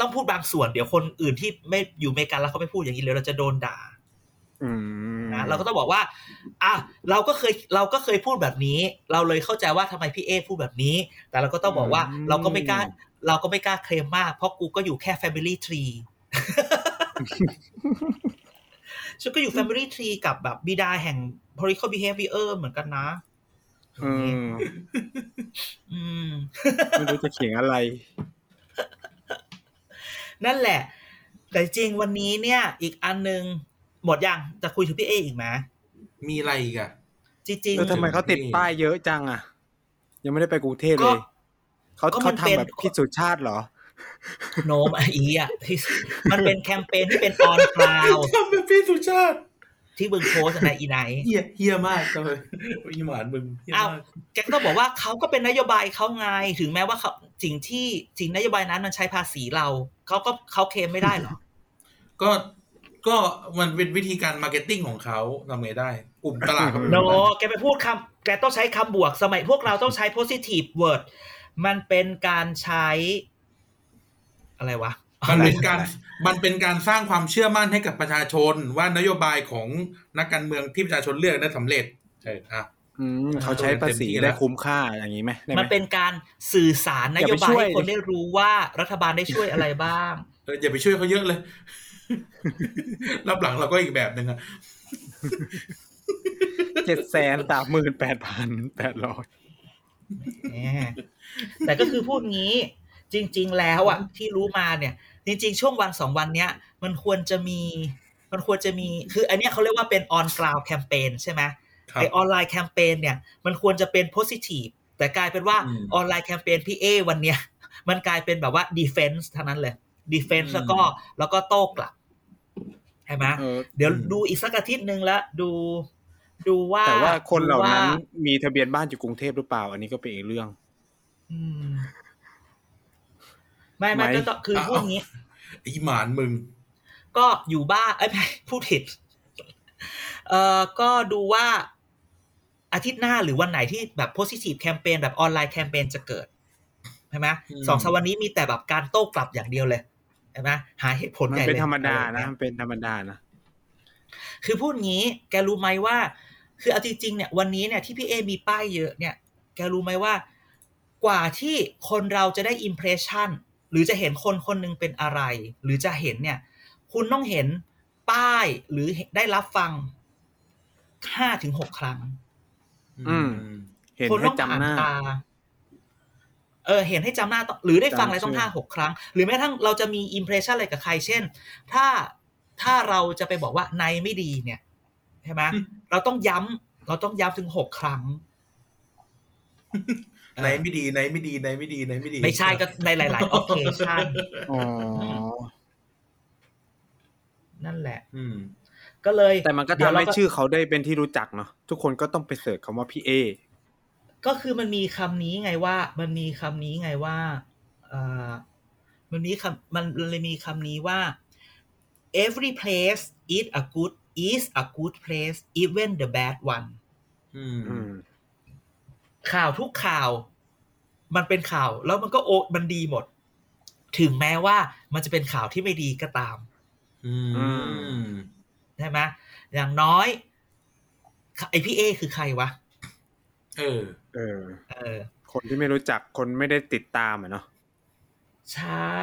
[SPEAKER 3] ต้องพูดบางส่วนเดี๋ยวคนอื่นที่ไม่อยู่อเมริกันแล้วเขาไม่พูดอย่างนี้เลยเราจะโดนด่า
[SPEAKER 4] อืม
[SPEAKER 3] นะเราก็ต้องบอกว่าอะเราก็เคยเราก็เคยพูดแบบนี้ เราเลยเข้าใจว่าทำไมพี่เอพูดแบบนี้ แต่เราก็ต้องบอกว่าเราก็ไม่กล้า เราก็ไม่กล้าเคลมมาก เพราะกูก็อยู่แค่ Family Tree ฉันก็อยู่ Family Tree กับแบบบิดาแห่ง political behavior เหมือนกันนะ
[SPEAKER 4] อืม
[SPEAKER 3] อืม
[SPEAKER 4] ไม่รู้จะเขียนอะไร
[SPEAKER 3] นั่นแหละ แต่จริงวันนี้เนี่ย อีกอันนึง หมดยังจะคุยถึงพี่เออีกไหม
[SPEAKER 2] มีอะไรอีกอะ
[SPEAKER 3] จริง
[SPEAKER 4] แล้วทำไมเขาติดป้ายเยอะจังอะยังไม่ได้ไปกรุงเทพ
[SPEAKER 3] ก็
[SPEAKER 4] เลยเขา
[SPEAKER 3] ก็มั
[SPEAKER 4] เขา
[SPEAKER 3] นเป็น
[SPEAKER 4] ทำแบบพี่สุชาติเหรอ
[SPEAKER 3] ๆโนมอีอะที่มันเป็นแคมเปญที่เป็นออนคลาว
[SPEAKER 2] ทำเป็นพี่สุชาติ
[SPEAKER 3] ที่บึงโพสต์ในอีไนท์
[SPEAKER 2] เฮียเฮียมากเลยอีหมานมึงเฮีย
[SPEAKER 3] อ้าว
[SPEAKER 2] มาก
[SPEAKER 3] แกก็บอกว่าเขาก็เป็นนโยบายเขาไงถึงแม้ว่าเขาสิ่งที่สิ่งนโยบายนั้นมันใช้ภาษีเราเขาก็เขาเคลมไม่ได้หรอ
[SPEAKER 2] ก็ ก็มันเป็นวิธีการมาร์เก็ตติ้งของเขาทำไงได้ กลุ่มตลาดเขาเป็น
[SPEAKER 3] โน
[SPEAKER 2] แบบนั้น
[SPEAKER 3] แกไปพูดคำแกต้องใช้คำบวกสมัยพวกเราต้องใช้ positive word มันเป็นการใช้ อะไรวะ
[SPEAKER 2] มันเป็นการมันเป็นการสร้างความเชื่อมั่นให้กับประชาชน ว่านโยบายของนักการเมืองที่ประชาชนเลือกได้สำเร็จใช่อะ
[SPEAKER 4] อืมเขาใช้ภาษี
[SPEAKER 2] เต็มที่แล้ว
[SPEAKER 4] ได้คุ้มค่าอย่างนี้ไหมได้ไห
[SPEAKER 3] มันเป็นการสื่อสารนโยบาย
[SPEAKER 4] อย่าไปช่วย
[SPEAKER 3] ให้คนได้รู้ว่ารัฐบาลได้ช่วยอะไรบ้าง
[SPEAKER 2] เอออย่าไปช่วยเขาเยอะเลย รับหลังเราก็อีกแบบหนึ่งอะ
[SPEAKER 4] เจ็ดแสนสามหมื่นแปดพันแปดร้อย
[SPEAKER 3] แหมแต่ก็คือพูดงี้ จริง ๆ แล้วอะที่รู้มาเนี่ย จริง ๆ ช่วงวันสองวันเนี้ย มันควรจะมีมันควรจะมีคือ อันเนี้ยเขาเรียกว่าเป็น on ground campaign ใช่ไหม
[SPEAKER 2] ครับ
[SPEAKER 3] ไอออนไลน์แคมเปญเนี่ย มันควรจะเป็น positive แต่กลายเป็นว่า
[SPEAKER 2] อืม
[SPEAKER 3] ออนไลน์แคมเปญพี่เอวันเนี้ยมันกลายเป็นแบบว่า defense เท่านั้นเลย defense
[SPEAKER 2] อืม
[SPEAKER 3] แล้วก็แล้วก็โต้กลับใช่ไหม
[SPEAKER 4] เออ
[SPEAKER 3] เดี๋ยว
[SPEAKER 2] อืม
[SPEAKER 3] ดูอีกสักอาทิตย์หนึ่งแล้วดู ดูว่า
[SPEAKER 4] แต่ว่าคนเหล่านั้น
[SPEAKER 3] ดูว่
[SPEAKER 4] มีทะเบียนบ้านอยู่กรุงเทพหรือเปล่า อันนี้ก็เป็นอีกเรื่อง
[SPEAKER 3] อืมไม่ไม่
[SPEAKER 4] ไหม
[SPEAKER 3] ก็ต้องคือพูดงี้
[SPEAKER 2] อีหมานมึง
[SPEAKER 3] ก็อยู่บ้านเอ้ยไม่พูดผิด เอ่อก็ดูว่าอาทิตย์หน้าหรือวันไหนที่แบบ positive campaign แบบออนไลน์แคมเปญจะเกิดใช่ไหม
[SPEAKER 2] อืม
[SPEAKER 3] สองสามวันนี้มีแต่แบบการโต้กลับอย่างเดียวเลย ใช่ไหมหาเหตุผล
[SPEAKER 4] มัน
[SPEAKER 3] ใหญ่
[SPEAKER 4] เป็น
[SPEAKER 3] ลย
[SPEAKER 4] ธรรมดา
[SPEAKER 3] อไอย่ง
[SPEAKER 4] นะ
[SPEAKER 3] เงี้ย
[SPEAKER 4] มันเป็นธรรมดานะ
[SPEAKER 3] คือพูดงี้ แกรู้ไหมว่า คือเอาจริงๆเนี่ย วันนี้เนี่ยที่พี่เอมีป้ายเยอะเนี่ย แกรู้ไหมว่า กว่าที่คนเราจะได้อิมเพรสชันหรือจะเห็นคนคนหนึงเป็นอะไร หรือจะเห็นเนี่ย คุณต้องเห็นป้ายหรือได้รับฟังห้าถึงหกครั้ง
[SPEAKER 4] อืม เห็น
[SPEAKER 3] คน
[SPEAKER 4] ให้
[SPEAKER 3] ต้องผ่าน
[SPEAKER 4] จำหน้า
[SPEAKER 3] ตา เออเห็นให้จำหน้าต้องหรือได้ฟังอะไรต้อง
[SPEAKER 4] จำชื่อ
[SPEAKER 3] ห้าหกครั้ง หรือแม้กระทั่งเราจะมีอิมเพรสชันอะไรกับใครเช่น ถ้าถ้าเราจะไปบอกว่าในไม่ดีเนี่ยใช่ไหม
[SPEAKER 2] อืม
[SPEAKER 3] เราต้องย้ำเราต้องย้ำถึงหกครั้ง
[SPEAKER 2] ไหนไม่ดีไหนไม่ดีไหนไม่ดีไหนไม่ดี
[SPEAKER 3] ไม่ใช่ก็ในหลายๆ o c a s i o n
[SPEAKER 4] อ๋อ
[SPEAKER 3] นั่นแหละ
[SPEAKER 2] อืม
[SPEAKER 3] ก็เลย
[SPEAKER 4] แต่มันก็
[SPEAKER 3] เดี๋ยว
[SPEAKER 4] ทำ
[SPEAKER 3] เรา
[SPEAKER 4] ให้ชื่อเขาได้เป็นที่รู้จักเนาะทุกคนก็ต้องไปเสิร์ชคำว่าพี่เอ
[SPEAKER 3] ก็คือมันมีคำนี้ไงว่า มันมีคำนี้ไงว่าเอ่อมันมีคำมันเลยมีคำนี้ว่า every place is a good is a good place even the bad one
[SPEAKER 2] อืม
[SPEAKER 4] อืม
[SPEAKER 3] ข่าวทุกข่าว มันเป็นข่าว แล้วมันก็โอมันดีหมด ถึงแม้ว่ามันจะเป็นข่าวที่ไม่ดีก็ตาม
[SPEAKER 2] อืม
[SPEAKER 3] ใช่ไหมอย่างน้อย ไอพี่เอคือใครวะ
[SPEAKER 2] เออ
[SPEAKER 4] เออ
[SPEAKER 3] เออ
[SPEAKER 4] คนที่ไม่รู้จักคนไม่ได้ติดตามอะเนาะ
[SPEAKER 3] ใช่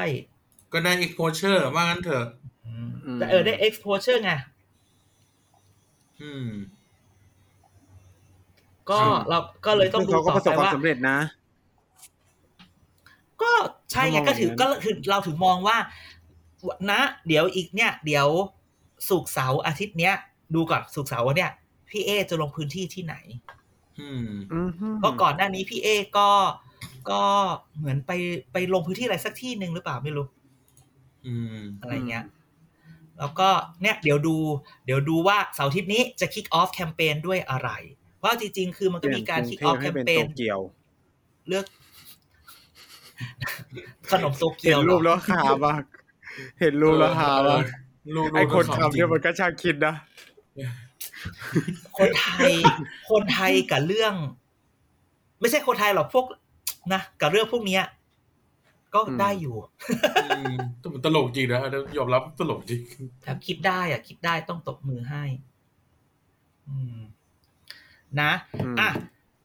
[SPEAKER 2] ก็ได้ exposure ว่างั้นเถอะ
[SPEAKER 3] อืม
[SPEAKER 4] อืม
[SPEAKER 3] แต่เออได้ exposure ไง
[SPEAKER 2] อืม
[SPEAKER 3] ก็
[SPEAKER 2] อืม
[SPEAKER 3] เราก็เลยต้องดู
[SPEAKER 4] ซึ่เขาก็
[SPEAKER 3] ต่
[SPEAKER 4] ประส
[SPEAKER 3] อบไป
[SPEAKER 4] ความ
[SPEAKER 3] ว่า
[SPEAKER 4] สำเร็จนะ
[SPEAKER 3] ก็ใช่ไง
[SPEAKER 4] ถ้ามอง
[SPEAKER 3] ก็ถือ
[SPEAKER 4] อย่างนั้น
[SPEAKER 3] ก็ถือเราถึงมองว่านะ เดี๋ยวอีกเนี่ย เดี๋ยวสุกร์เสาร์อาทิตย์เนี้ย ดูก่อนสุกร์เสาร์วันเนี้ยพี่เอจะลงพื้นที่ที่ไหน
[SPEAKER 2] อืม
[SPEAKER 4] อืม
[SPEAKER 3] เพราะก่อนหน้านี้พี่เอก็ก็เหมือนไปไปลงพื้นที่อะไรสักที่หนึ่งหรือเปล่าไม่รู้
[SPEAKER 2] อืม
[SPEAKER 3] อะไรเงี้ย แล้วก็เนี่ยเดี๋ยวดู เดี๋ยวดูว่าเสาร์อาทิตย์นี้จะ kick off แคมเปญด้วยอะไร เพราะจริง ๆ คือมัน
[SPEAKER 4] เป
[SPEAKER 3] ก็
[SPEAKER 4] ลี่ยน
[SPEAKER 3] มีการ
[SPEAKER 4] กรุง
[SPEAKER 3] kick
[SPEAKER 4] เท
[SPEAKER 3] off
[SPEAKER 4] พ
[SPEAKER 3] แค
[SPEAKER 4] ให้
[SPEAKER 3] ม
[SPEAKER 4] เป็น
[SPEAKER 3] เป
[SPEAKER 4] โต
[SPEAKER 3] ญ
[SPEAKER 4] เกียว
[SPEAKER 3] เลือก ขนมโตเกี
[SPEAKER 4] เห็
[SPEAKER 3] ย
[SPEAKER 4] น
[SPEAKER 3] วเหร
[SPEAKER 4] รู
[SPEAKER 3] อ
[SPEAKER 4] ปแล้วหามากเห็นรูปแล้วหามาก
[SPEAKER 2] ลูก
[SPEAKER 4] ไอคน
[SPEAKER 2] ลูก
[SPEAKER 4] ทำเนี่ยมันก็ช่างคิดนะ
[SPEAKER 3] คนไทย คนไทยกับเรื่อง ไม่ใช่คนไทยหรอกพวกนะกับเรื่องพวกเนี้ย ก็
[SPEAKER 4] อืม
[SPEAKER 3] ได้อยู่
[SPEAKER 2] อืมตลกจริงนะยอมรับตลกจริง
[SPEAKER 3] ถ้าคิดได้อะคิดได้ต้องตบมือให้อืมนะ
[SPEAKER 4] อืม
[SPEAKER 3] อะ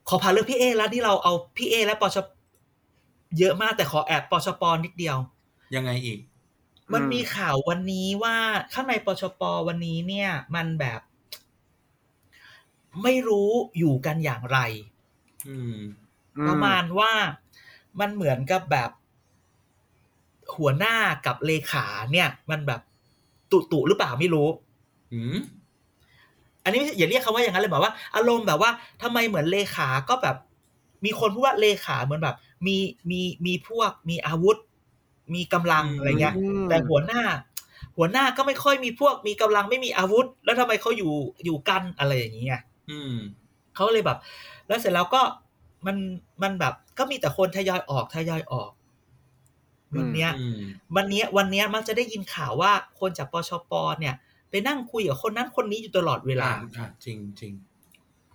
[SPEAKER 3] ขอพาเรื่องพี่เอแล้วที่เราเอาพี่เอและปชเยอะมากแต่ขอแอบปชปนิดเดียว
[SPEAKER 2] ยังไงอีก
[SPEAKER 3] มันมีข่าววันนี้ว่าข้างในปชปวันนี้เนี่ย มันแบบ ไม่รู้อยู่กันอย่างไร
[SPEAKER 2] อืม
[SPEAKER 3] ประมาณว่ามันเหมือนกับแบบ หัวหน้ากับเลขาเนี่ย มันแบบตุตุหรือเปล่าไม่รู้
[SPEAKER 2] อืม
[SPEAKER 3] อันนี้ไม่ใช่อย่าเรียกคำว่าอย่างนั้นเลยแบบว่า อารมณ์แบบว่าทำไมเหมือนเลขาก็แบบ มีคนพูดว่าเลขาเหมือนแบบ มีมีมีพวกมีอาวุธ มีกำลังอะไรเงี้ย
[SPEAKER 4] อืม
[SPEAKER 3] แต่หัวหน้า หัวหน้าก็ไม่ค่อยมีพวกมีกำลังไม่มีอาวุธ แล้วทำไมเขาอยู่อยู่กันอะไรอย่างเงี้ย
[SPEAKER 2] อืม
[SPEAKER 3] เขาเลยแบบ แล้วเสร็จแล้วก็มันมันแบบ ก็มีแต่คนทยอยออกทยอยออกวันเนี้ย
[SPEAKER 2] อืม
[SPEAKER 3] วันเนี้ยวันเนี้ยมักจะได้ยินข่าวว่าคนจากปชปเนี่ย ไปนั่งคุยกับคนนั้นคนนี้อยู่ตลอดเวลา
[SPEAKER 2] อ่าอ่าจริงจริง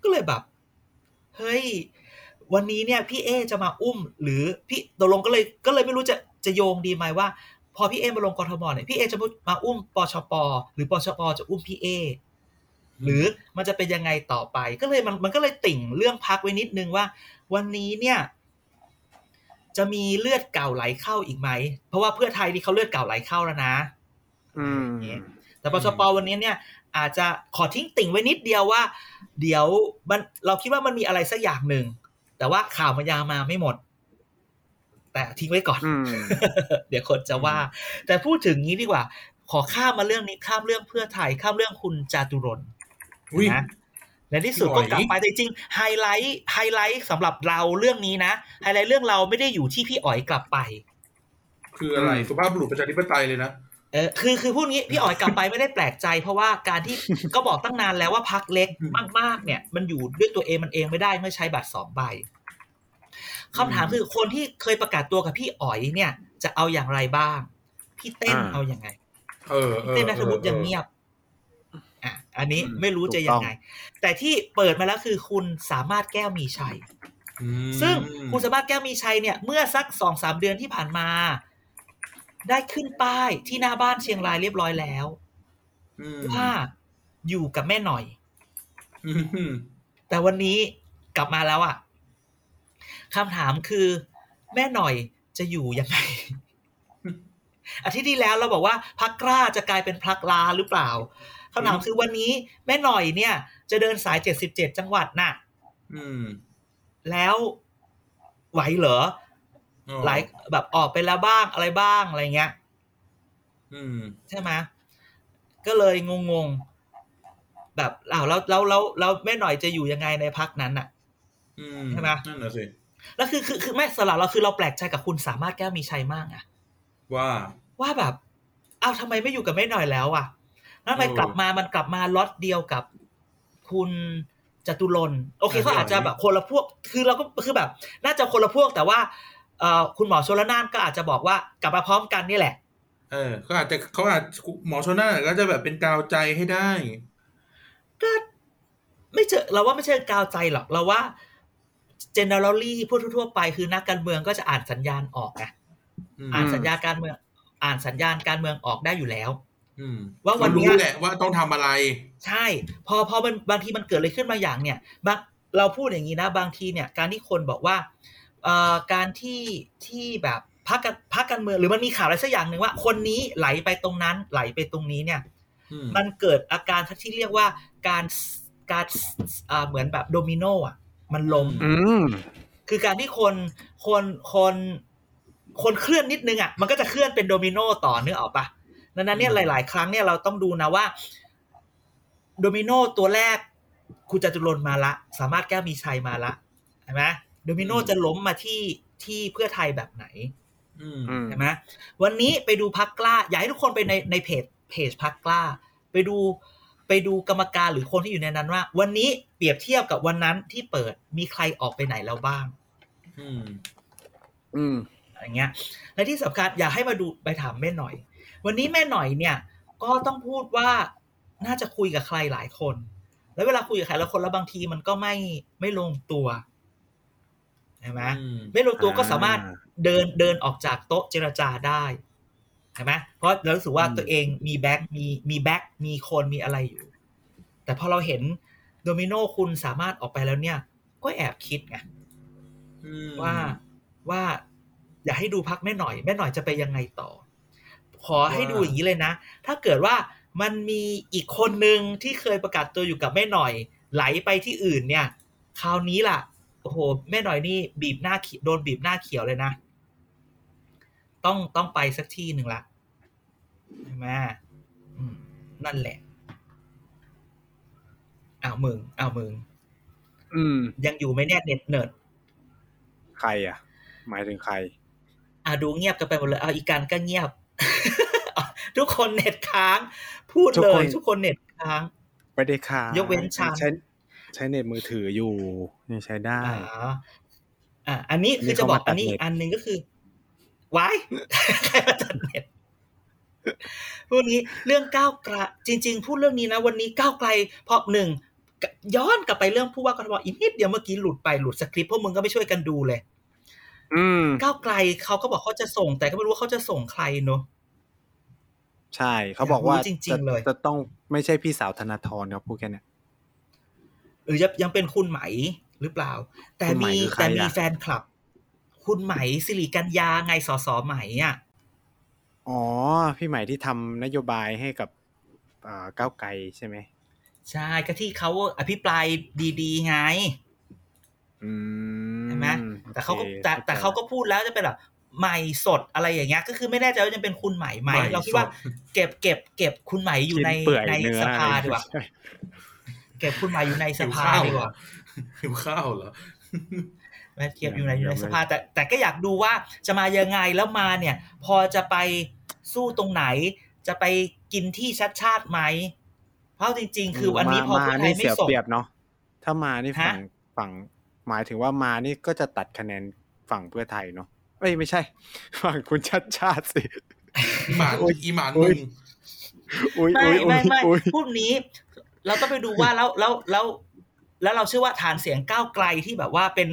[SPEAKER 3] ก็เลยแบบ เฮ้ย วันนี้เนี่ย พี่เอจะมาอุ้ม หรือพี่ตกลงก็เลยก็เลยไม่รู้จะจะโยงดีไหมว่า พอพี่เอมาลงกทมเนี่ยพี่เอจะมาอุ้มปชปหรือปชปจะอุ้มพี่เอ หรือมันจะเป็นยังไงต่อไป ก็เลยมันมันก็เลยติ่งเรื่องพักไว้นิดนึงว่า วันนี้เนี่ยจะมีเลือดเก่าไหลเข้าอีกไหม เพราะว่าเพื่อไทยที่เขาเลือดเก่าไหลเข้าแล้วนะ
[SPEAKER 4] อืม
[SPEAKER 3] แต่ปชปวันนี้เนี่ย อาจจะขอทิ้งติ่งไว้นิดเดียวว่า เดี๋ยวมันเราคิดว่ามันมีอะไรสักอย่างหนึ่ง แต่ว่าข่าวมันยาวมาไม่หมด แต่ทิ้งไว้ก่อน
[SPEAKER 4] อืม
[SPEAKER 3] เดี๋ยวคนจะว่า แต่พูดถึงนี้ดีกว่า ขอข้ามมาเรื่องนี้ข้ามเรื่องเพื่อไทยข้ามเรื่องคุณจาตุรนต์
[SPEAKER 2] อุ้ย
[SPEAKER 3] นะในที่สุด
[SPEAKER 2] พี่
[SPEAKER 3] ก็
[SPEAKER 2] อ๋อย
[SPEAKER 3] กลับไปแต่จริงๆ highlight highlight สำหรับเราเรื่องนี้นะไฮไลท์เรื่องเราไม่ได้อยู่ที่พี่อ๋อยกลับไป
[SPEAKER 2] คืออะไร
[SPEAKER 4] อืม
[SPEAKER 2] สุภาพบุรุษประชาธิปไตยเลยนะ
[SPEAKER 3] เออคือคือพูดงี้พี่อ๋อยกลับไปไม่ได้แปลกใจ เพราะว่าการที่ก็บอกตั้งนานแล้วว่าพักเล็กมากๆ เนี่ย มันอยู่ด้วยตัวเองมันเองไม่ได้เมื่อใช้บัตรสองใบคำถามคือคนที่เคยประกาศตัวกับพี่อ๋อยเนี่ย จะเอาอย่างไรบ้าง พี่เต้น
[SPEAKER 4] อ่า
[SPEAKER 3] เอาอย่างไง
[SPEAKER 2] เออเอ
[SPEAKER 3] พี่
[SPEAKER 2] อ
[SPEAKER 3] เต้นนัทวุฒิ
[SPEAKER 2] เออ
[SPEAKER 3] ยังเงียบ อะอันนี้
[SPEAKER 4] อืม
[SPEAKER 3] ไม่รู้จะ
[SPEAKER 4] ถูก
[SPEAKER 3] ยั
[SPEAKER 4] ต้
[SPEAKER 3] ง
[SPEAKER 4] อง
[SPEAKER 3] ไง แต่ที่เปิดมาแล้วคือคุณสามารถแก้วมีชัย
[SPEAKER 2] อืม
[SPEAKER 3] ซึ่งคุณสามารถแก้วมีชัยเนี่ย เมื่อสักสองสามเดือนที่ผ่านมา ได้ขึ้นป้ายที่หน้าบ้านเชียงรายเรียบร้อยแล้ว
[SPEAKER 2] อืม
[SPEAKER 3] ว่าอยู่กับแม่หน่อย
[SPEAKER 2] ออืม
[SPEAKER 3] แต่วันนี้กลับมาแล้วอะคำถามคือแม่หน่อยจะอยู่ยังไงอาทิตย์ที่แล้วเราบอกว่าพักกล้าจะกลายเป็นพักลาหรือเปล่า คำถามคือวันนี้แม่หน่อยเนี่ย จะเดินสายเจ็ดสิบเจ็ดจังหวัดน่ะ
[SPEAKER 2] อืม
[SPEAKER 3] แล้วไหวเหรอ
[SPEAKER 2] อ๋อ
[SPEAKER 3] หลายแบบออกไปแล้วบ้างอะไรบ้างอะไรเงี้ย
[SPEAKER 2] อืม
[SPEAKER 3] ใช่ไหมก็เลยงงๆแบบอ้าวแล้วแล้วแล้วแล้วแม่หน่อยจะอยู่ยังไงในพักนั้นน่ะ
[SPEAKER 2] อืม
[SPEAKER 3] ใช่ไหม
[SPEAKER 2] นั่นน่ะสิ
[SPEAKER 3] แล้วคือคือคือแม่สลับเราคือเราแปลกใจกับคุณสามารถแก้วมีชัยมากอะ
[SPEAKER 2] ว่า
[SPEAKER 3] ว่าแบบอ้าวทำไมไม่อยู่กับแม่หน่อยแล้วอะ แล้วทำไม
[SPEAKER 2] เออ
[SPEAKER 3] กลับมามันกลับมาล็อตเดียวกับคุณจตุรนต์โอเค
[SPEAKER 2] อ่า
[SPEAKER 3] เขาอาจจะ
[SPEAKER 2] พี่อ๋อย
[SPEAKER 3] แบบคนละพวก คือเราก็คือแบบ น่าจะคนละพวกแต่ว่าเอ่อคุณหมอชลนานก็อาจจะบอกว่ากลับมาพร้อมกันนี่แหละ
[SPEAKER 2] เออเขาอาจจะเขาอาจหมอชนน่าก็จะแบบเป็นกาวใจให้ได้
[SPEAKER 3] ก็ไม่เจอเราว่าไม่ใช่กาวใจหรอกเราว่า generally พูดทั่วๆไปคือนักการเมืองก็จะอ่านสัญญาณออกไง
[SPEAKER 2] ม
[SPEAKER 3] อ่านสัญญาการเมือง อ่านสัญญาณการเมืองออกได้อยู่แล้ว
[SPEAKER 2] อืม
[SPEAKER 3] ว่าวัน
[SPEAKER 2] เขา
[SPEAKER 3] เนี้
[SPEAKER 2] รู้
[SPEAKER 3] ย
[SPEAKER 2] แหละว่าต้องทำอะไร
[SPEAKER 3] ใช่ พอพอมันบางทีมันเกิดอะไรขึ้นบางอย่างเนี่ยบางเราพูดอย่างนี้นะบางทีเนี่ยการที่คนบอกว่าเอ่อการที่ที่แบบพักกันพักการเมืองหรือมันมีข่าวอะไรสักอย่างหนึ่งว่า คนนี้ไหลไปตรงนั้นไหลไปตรงนี้เนี่ย
[SPEAKER 2] อืม
[SPEAKER 3] มันเกิดอาการที่เรียกว่าการการอ่าเหมือนแบบโดมิโนอะ มันล้ม
[SPEAKER 4] อืม
[SPEAKER 3] คือการที่คนคนคนคนเคลื่อนนิดนึงอะมันก็จะเคลื่อนเป็นโดมิโนต่อเนื้อออกปะ ดังนั้นเนี่ยหลาย ๆ ครั้งเนี่ยเราต้องดูนะว่าโดมิโนตัวแรกคุณจาตุรนต์มาละ สามารถแก้วมีชัยมาละเห็นไหมโดมิโนจะล้มมาที่ที่เพื่อไทยแบบไหน
[SPEAKER 2] อืม
[SPEAKER 4] อืม
[SPEAKER 3] เห็นไหมวันนี้ไปดูพรรคกล้า อยากให้ทุกคนไปในในเพจเพจพักกล้า ไปดูไปดูกรรมการหรือคนที่อยู่ในนั้นว่า วันนี้เปรียบเทียบกับวันนั้นที่เปิดมีใครออกไปไหนแล้วบ้าง
[SPEAKER 2] อืม
[SPEAKER 4] อืม
[SPEAKER 3] อย่างเงี้ย และที่สำคัญอยากให้มาดูไปถามแม่หน่อย วันนี้แม่หน่อยเนี่ย ก็ต้องพูดว่าน่าจะคุยกับใครหลายคน แล้วเวลาคุยกับใครแล้วคนแล้วบางทีมันก็ไม่ไม่ลงตัวใช่ไหม
[SPEAKER 2] อืม
[SPEAKER 3] ไม่ลงตัวก็สามารถ
[SPEAKER 4] อ่า
[SPEAKER 3] เดินเดินออกจากโต๊ะเจรจาได้ใช่ไหมเพราะเรารู้สึกว่า
[SPEAKER 4] อืม
[SPEAKER 3] ตัวเองมีแบ็คมีมีแบ็คมีคนมีอะไรอยู่ แต่พอเราเห็นโดมิโนคุณสามารถออกไปแล้วเนี่ย ก็แอบคิดไง
[SPEAKER 2] อืม
[SPEAKER 3] ว่าว่า อยากให้ดูพักแม่หน่อย แม่หน่อยจะไปยังไงต่อ ขอให้ดูอย่างนี้เลยนะ ถ้าเกิดว่ามันมีอีกคนหนึ่งที่เคยประกาศตัวอยู่กับแม่หน่อย ไหลไปที่อื่นเนี่ย คราวนี้ล่ะโอ้โหแม่หน่อยนี่บีบหน้าเขียวโดนบีบหน้าเขียวเลยนะ ต้องต้องไปสักที่หนึ่งละใช่ไหมอืมนั่นแหละอ้าวมึงอ้าวมึง
[SPEAKER 4] อืม
[SPEAKER 3] ยังอยู่ไหมเนี่ยเน็ตเนิร์ด
[SPEAKER 4] ใครอะ หมายถึงใคร
[SPEAKER 3] อะดูเงียบกันไปหมดเลยเอาอีการก็เงียบ ทุกคนเน็ตค้าง พูด
[SPEAKER 4] ทุก
[SPEAKER 3] เล
[SPEAKER 4] คน
[SPEAKER 3] ยทุกคนเน็ตค้าง
[SPEAKER 4] ไม่ได้ค่ะ
[SPEAKER 3] ยกเว้นฉัน
[SPEAKER 4] ใช้ใช้เน็ตมือถืออยู่ยังใช้ได้
[SPEAKER 3] อ่าอะอันนี้คือจะบอกอันนี้อีกอันหนึ่งก็คือไว้ใครมาจัดเน็ตพวกนี้เรื่องก้าวไกลจริง ๆ พูดเรื่องนี้นะวันนี้ก้าวไกลเพราะหนึ่งย้อนกลับไปเรื่องผู้ว่ากทมอีกนิดเดียวเมื่อกี้หลุดไปหลุดสคริปต์พวกมึงก็ไม่ช่วยกันดูเลย
[SPEAKER 4] อืม
[SPEAKER 3] ก้าวไกลเขาก็บอกเขาจะส่ง แต่ก็ไม่รู้ว่าเขาจะส่งใครเนอะ
[SPEAKER 4] ใช่เขาบอกว่า
[SPEAKER 3] อยากรู้จริงๆ
[SPEAKER 4] จะ
[SPEAKER 3] เลย
[SPEAKER 4] จะต้องไม่ใช่พี่สาวธนาธรครับพูดแค่เนี้ย
[SPEAKER 3] หรือยังยังเป็นคุณไหมหรือเปล่า แต่
[SPEAKER 4] คุณไหม
[SPEAKER 3] มี
[SPEAKER 4] คือใคร
[SPEAKER 3] แต่มี
[SPEAKER 4] อะ
[SPEAKER 3] แฟนคลับ คุณไหมสิริกัญญาไงสอสอไหมอะ
[SPEAKER 4] อ๋อ พี่ใหม่ที่ทำนโยบายให้กับอ่าก้าวไกลใช่ไหม
[SPEAKER 3] ใช่ก็ที่เขาอภิปรายดี ๆ ไง
[SPEAKER 4] อืม
[SPEAKER 3] ใช่ไหมแต่เขาก็
[SPEAKER 4] โอค
[SPEAKER 3] แต่แต่
[SPEAKER 4] ใจ
[SPEAKER 3] เขาก็พูดแล้วจะเป็นแบบใหม่สดอะไรอย่างเงี้ยก็คือไม่แน่ใจว่าจะเป็นคุณไหมไหม
[SPEAKER 2] ใหม่
[SPEAKER 3] เราคิดว่า
[SPEAKER 2] สด
[SPEAKER 3] เก็บเก็บ เก็บคุณไหมอยู่ใน
[SPEAKER 4] กิเปื่อย
[SPEAKER 3] ใน
[SPEAKER 4] เนื้อ
[SPEAKER 3] สภาดีกว่า
[SPEAKER 4] ใช่
[SPEAKER 3] เก็บคุณไหมอยู่ในส
[SPEAKER 2] หิว
[SPEAKER 3] ภา
[SPEAKER 2] ข้าว
[SPEAKER 3] ดี
[SPEAKER 2] เห
[SPEAKER 3] ก
[SPEAKER 2] รอ
[SPEAKER 3] ว่า
[SPEAKER 2] หิวข้าวเหรอ
[SPEAKER 3] แม่เทียบอยู่ในอยู่ในสภาแต่แต่ก็อยากดูว่าจะมายังไงแล้วมาเนี่ย พอจะไปสู้ตรงไหน จะไปกินที่ชัดชาติไหมเพราะจริง ๆ คือวันนี้พอ
[SPEAKER 4] มา
[SPEAKER 3] เพื่อไท
[SPEAKER 4] นี่
[SPEAKER 3] ยไม่
[SPEAKER 4] เสีย
[SPEAKER 3] ส่ง
[SPEAKER 4] เปรียบเนาะถ้ามานี่ฝั่ง
[SPEAKER 3] ฮะ
[SPEAKER 4] ฝั่ง หมายถึงว่ามานี่ก็จะตัดคะแนนฝั่งเพื่อไทยเนาะเอ้ยไม่ใช่ ฝั่งคุณชัดชาติสิ
[SPEAKER 2] อีหมาน
[SPEAKER 4] โอ้ย
[SPEAKER 2] อีหมาน
[SPEAKER 4] โอ้
[SPEAKER 2] มึ
[SPEAKER 4] ย
[SPEAKER 2] ง
[SPEAKER 4] อุ้ย
[SPEAKER 3] ไม่
[SPEAKER 4] อุ้ยอุ้
[SPEAKER 3] ไม่
[SPEAKER 4] ย
[SPEAKER 3] ไม่
[SPEAKER 4] อุ้ย
[SPEAKER 3] พูดนี้ เราต้องไปดูว่าแล้วแล้วแล้ว แล้วเราเชื่อว่าฐานเสียงก้าวไกลที่แบบว่าเป็น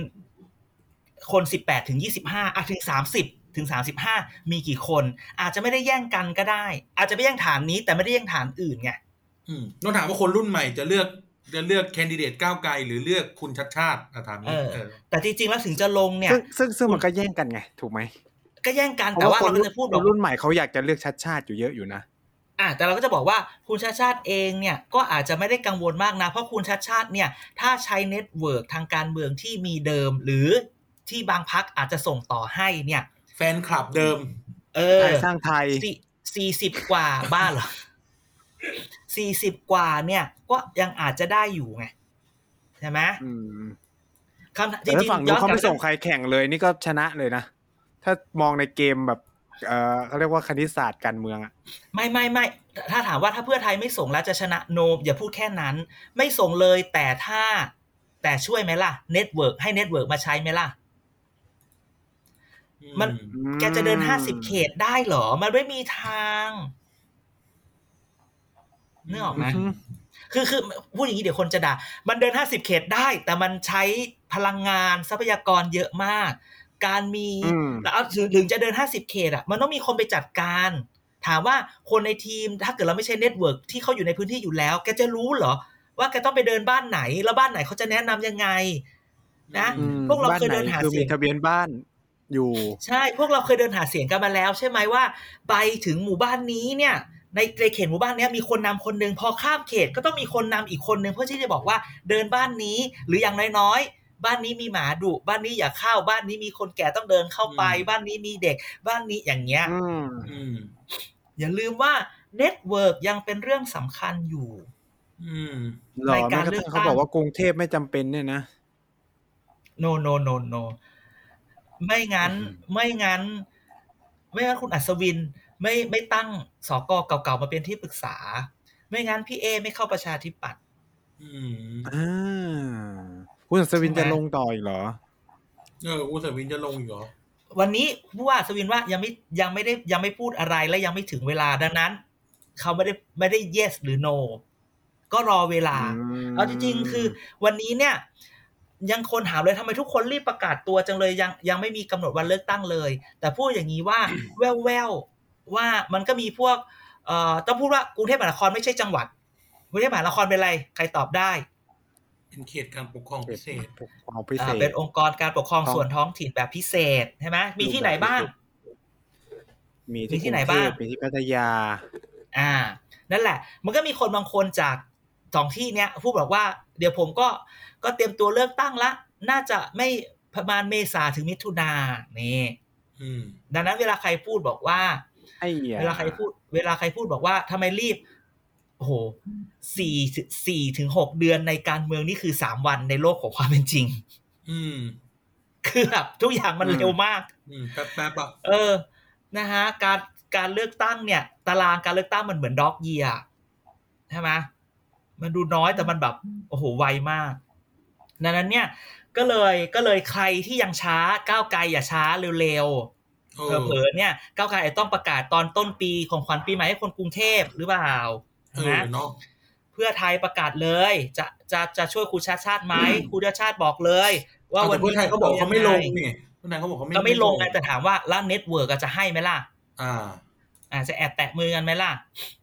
[SPEAKER 3] คนสิบแปดถึงยี่สิบห้าอะถึงสามสิบถึงสามสิบห้ามีกี่คน อาจจะไม่ได้แย่งกันก็ได้ อาจจะไม่แย่งฐานนี้ แต่ไม่ได้แย่งฐานอื่นไง
[SPEAKER 2] อืมต้องถามว่าคนรุ่นใหม่จะเลือก จะเลือก candidate ก้าวไกลหรือเลือกคุณชัชชาติอะถามนี้
[SPEAKER 3] เออ
[SPEAKER 2] เออ
[SPEAKER 3] แต่จริงๆแล้วถึงจะลงเนี่ย
[SPEAKER 4] ซึ่งซึ่งซึ่งมันก็แย่งกันไง ถูกไหม
[SPEAKER 3] ก็แย่งกัน
[SPEAKER 4] เพ
[SPEAKER 3] แต่
[SPEAKER 4] ราะ
[SPEAKER 3] ว่า
[SPEAKER 4] ว่าคน
[SPEAKER 3] เราก็จะพูด
[SPEAKER 4] ค
[SPEAKER 3] บอก
[SPEAKER 4] นรุ่นใหม่เขาอยากจะเลือกชัชชาติอยู่เยอะอยู่นะ
[SPEAKER 3] อะแต่เราก็จะบอกว่าคุณชัชชาติเองเนี่ยก็อาจจะไม่ได้กังวลมากนะ เพราะคุณชัชชาติเนี่ยถ้าใช้ network ทางการเมืองที่มีเดิม หรือที่บางพรรคอาจจะส่งต่อให้เนี่ย
[SPEAKER 2] แฟนคลับเดิม
[SPEAKER 3] เออ
[SPEAKER 4] ไทยสร้างไทย
[SPEAKER 3] สี่สี่สิบกว่าบ้านเหรอ สี่สิบกว่าเนี่ย ก็ยังอาจจะได้อยู่ไงใช่ไหม
[SPEAKER 4] อืม
[SPEAKER 3] คำถามจ
[SPEAKER 4] แต่
[SPEAKER 3] ริ
[SPEAKER 4] ถ้างฝั่ง
[SPEAKER 3] ๆ
[SPEAKER 4] นู้
[SPEAKER 3] ย้อนน
[SPEAKER 4] เขา
[SPEAKER 3] กลับ
[SPEAKER 4] ไม่ส่งใครแข่งเลย นี่ก็ชนะเลยนะ ถ้ามองในเกมแบบเออเขาเรียกว่าคณิตศาสตร์การเมืองอะ
[SPEAKER 3] ไม่ไม่ไม่ถ้าถามว่าถ้าเพื่อไทยไม่ส่งแล้วจะชนะ no อย่าพูดแค่นั้น ไม่ส่งเลยแต่ถ้าแต่ช่วยไหมล่ะ network ให้ network มาใช้ไหมล่ะมันแกจะเดินห้าสิบเขตได้เหรอ มันไม่มีทาง นึกออกไหม
[SPEAKER 4] อืม
[SPEAKER 3] คือคือพูดอย่างนี้เดี๋ยวคนจะด่า มันเดินห้าสิบเขตได้ แต่มันใช้พลังงานทรัพยากรเยอะมาก การมี
[SPEAKER 4] อืม
[SPEAKER 3] แล้วเอาถึงถึงจะเดินห้าสิบเขตอะ มันต้องมีคนไปจัดการ ถามว่าคนในทีมถ้าเกิดเราไม่ใช่ network ที่เขาอยู่ในพื้นที่อยู่แล้ว แกจะรู้เหรอ ว่าแกต้องไปเดินบ้านไหน แล้วบ้านไหนเขาจะแนะนำยังไง นะ
[SPEAKER 4] อืม
[SPEAKER 3] พวกเรา
[SPEAKER 4] บ้าน
[SPEAKER 3] เคยเดิน
[SPEAKER 4] ไห
[SPEAKER 3] หา
[SPEAKER 4] คือ
[SPEAKER 3] เสี
[SPEAKER 4] มี
[SPEAKER 3] ยง
[SPEAKER 4] ทะเบียนบ้านอยู่
[SPEAKER 3] ใช่ พวกเราเคยเดินหาเสียงกันมาแล้ว ใช่ไหมว่า ไปถึงหมู่บ้านนี้เนี่ย ในในเขตหมู่บ้านเนี้ยมีคนนำคนหนึ่งพอข้ามเขตก็ต้องมีคนนำอีกคนหนึ่งเพื่อที่จะบอกว่าเดินบ้านนี้หรืออย่างน้อยๆ บ้านนี้มีหมาดุบ้านนี้อย่าเข้าบ้านนี้มีคนแก่ต้องเดินเข้าไป บ้านนี้มีเด็ก บ้านนี้อย่างเงี้ย
[SPEAKER 4] อืม
[SPEAKER 2] อืม
[SPEAKER 3] อย่าลืมว่า network ยังเป็นเรื่องสำคัญอยู่
[SPEAKER 2] อืม
[SPEAKER 4] หรอ
[SPEAKER 3] ใน
[SPEAKER 4] แม้
[SPEAKER 3] การ
[SPEAKER 4] กระ
[SPEAKER 3] เลื
[SPEAKER 4] ทั่
[SPEAKER 3] อก
[SPEAKER 4] งเขา
[SPEAKER 3] ตั้ง
[SPEAKER 4] บอกว่ากรุงเทพไม่จำเป็นเนี่ยนะ
[SPEAKER 3] no no no no ไม่งั้น ไม่งั้น ไม่งั้นคุณอัศวิน ไม่ไม่ตั้งสกเก่าๆมาเป็นที่ปรึกษา ไม่งั้นพี่เอ ไม่เข้าประชาธิปัตย์
[SPEAKER 2] อืม
[SPEAKER 4] อ่าคุณอัศวิน
[SPEAKER 3] ใช่
[SPEAKER 4] จะ
[SPEAKER 3] ไหม
[SPEAKER 4] ลงต่ออีกเหรอ
[SPEAKER 2] เอออุตสาหวินจะลงอีกเหรอ
[SPEAKER 3] วันนี้ผู้ว่าอัศวินว่ายังไม่ยังไม่ได้ยังไม่พูดอะไรและยังไม่ถึงเวลาดังนั้น เขาไม่ได้ไม่ได้ yes หรือ no ก็รอเวลา
[SPEAKER 4] ม
[SPEAKER 3] เอาจริงๆคือ วันนี้เนี่ย ยังคนถามเลยทำไมทุกคนรีบประกาศตัวจังเลยยังยังไม่มีกำหนดวันเลือกตั้งเลย แต่พูดอย่างนี้ว่าแววแววๆ ว่ามันก็มีพวกเอ่อต้องพูดว่ากรุงเทพมหานครไม่ใช่จังหวัดกรุงเทพมหานครเป็นอะไร ใครตอบได้
[SPEAKER 2] เป็นเขตการปกครองพิเศษ
[SPEAKER 4] ปกครองพิเศ
[SPEAKER 3] อ่า
[SPEAKER 4] ษ
[SPEAKER 3] เป็นองค์กรการปกครอง
[SPEAKER 4] ท้อง
[SPEAKER 3] ส่วนท้องถิ่นแบบพิเศษใช่ไหมมีที่ไหนบ้าง
[SPEAKER 4] มี
[SPEAKER 3] มีที่
[SPEAKER 4] ที่
[SPEAKER 3] ไหน
[SPEAKER 4] กรุงเทพ
[SPEAKER 3] บ้าง
[SPEAKER 4] มีที่พัทยา
[SPEAKER 3] อ่า นั่นแหละ มันก็มีคนบางคนจากสองที่เนี้ยพูดบอกว่า เดี๋ยวผมก็ก็เตรียมตัวเลือกตั้งละ น่าจะไม่ประมาณเมษาถึงมิถุนานี่
[SPEAKER 2] อืม
[SPEAKER 3] ดังนั้นเวลาใครพูดบอกว่า
[SPEAKER 4] ไอ้ยา
[SPEAKER 3] เวลาใครพูด เวลาใครพูดบอกว่าทำไมรีบโอ้โหสี่สี่ถึงหกเดือนในการเมืองนี่คือสามวันในโลกของความเป็นจริง
[SPEAKER 2] อืม
[SPEAKER 3] คือแบบทุกอย่างมันเร็วมาก
[SPEAKER 2] อืมแป๊บแป๊บๆอะ
[SPEAKER 3] เออ นะฮะ การการเลือกตั้งเนี่ย ตารางการเลือกตั้งมันเหมือนด็อกเยียใช่ไหมมันดูน้อยแต่มันแบบ โอ้โหไวมากดังนั้นเนี่ย ก็เลยก็เลยใครที่ยังช้าก้าวไกลอย่าช้าเร็ว
[SPEAKER 2] เอ
[SPEAKER 3] ๆ เผล
[SPEAKER 2] อ
[SPEAKER 3] อๆเนี่ยก้าวไกลอาจจะต้องประกาศตอนต้นปีของขวัญปีใหม่ให้คนกรุงเทพหรือเปล่า
[SPEAKER 2] เออ
[SPEAKER 3] นะ
[SPEAKER 2] เนาะ
[SPEAKER 3] เพื่อไทยประกาศเลย จะจะจะช่วยคุณชาติชาติไหมคุณชาติชาติบอกเลย ว่า
[SPEAKER 2] เอา
[SPEAKER 3] วั
[SPEAKER 2] แต่
[SPEAKER 3] น
[SPEAKER 2] เพื่อ
[SPEAKER 3] นี้
[SPEAKER 2] ไทยเขาบอกเขาไม่ลง
[SPEAKER 3] ยังไง
[SPEAKER 2] นี่เพื่อไทยเขาบอกเขาไม่
[SPEAKER 3] ก็ไม่ลงไงแต่ถามว่าแล้ว network จะให้ไหมล่ะ
[SPEAKER 2] อ่า
[SPEAKER 3] อาจจะแอบแตะมือกันไหมล่ะ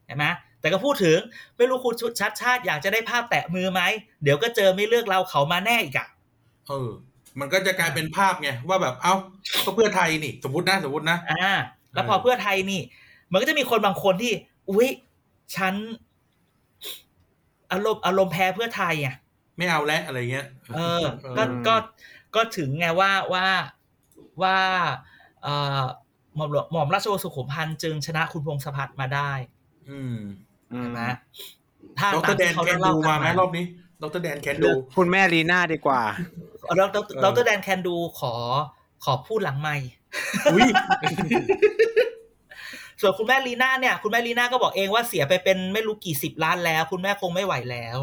[SPEAKER 3] เห็นไหมแต่ก็พูดถึงไม่รู้คุณชัชชาติอยากจะได้ภาพแตะมือไหมเดี๋ยวก็เจอไม่เลือกเราเขามาแน่อีกอะ
[SPEAKER 2] เออ มันก็จะกลายเป็นภาพไงว่าแบบเอ้าก็เพื่อไทยนี่ สมมตินะสมมตินะ
[SPEAKER 3] อ่า แล้ว
[SPEAKER 2] เออ
[SPEAKER 3] พอเพื่อไทยนี่ มันก็จะมีคนบางคนที่ อุ๊ยฉันอารมณ์อารมณ์แพ้เพื่อไทยอะ
[SPEAKER 2] ไม่เอาแล้วอะไรเงี้ย
[SPEAKER 3] เออ ก็ก็ก็ถึงไงว่าว่าว่าเอ่อหม่อมหลวงหม่อมราชวงศ์สุขุมพันธ์จึงชนะคุณพงศพัฒน์มาได้
[SPEAKER 2] อืม
[SPEAKER 4] อืม
[SPEAKER 3] ใช่ไหมถ้า
[SPEAKER 2] ด
[SPEAKER 3] ตารม
[SPEAKER 2] แด
[SPEAKER 3] ที่
[SPEAKER 2] น
[SPEAKER 3] เขา
[SPEAKER 2] แคน
[SPEAKER 3] เล่า
[SPEAKER 2] ดู
[SPEAKER 3] กั
[SPEAKER 2] มานไหม
[SPEAKER 3] มาร
[SPEAKER 2] อบนี้ ดรแดนแคน
[SPEAKER 4] เลื
[SPEAKER 2] ดู
[SPEAKER 4] อกคุณแม่ลีน่าดีกว่า
[SPEAKER 3] เราเรา
[SPEAKER 2] เออ
[SPEAKER 3] เราตัวแดนแคนดูขอขอพูดหลังไม่
[SPEAKER 2] อุ้ย
[SPEAKER 3] ส่วนคุณแม่ลีน่าเนี่ย คุณแม่ลีน่าก็บอกเองว่าเสียไปเป็นไม่รู้กี่สิบล้านแล้ว คุณแม่คงไม่ไหวแล้ว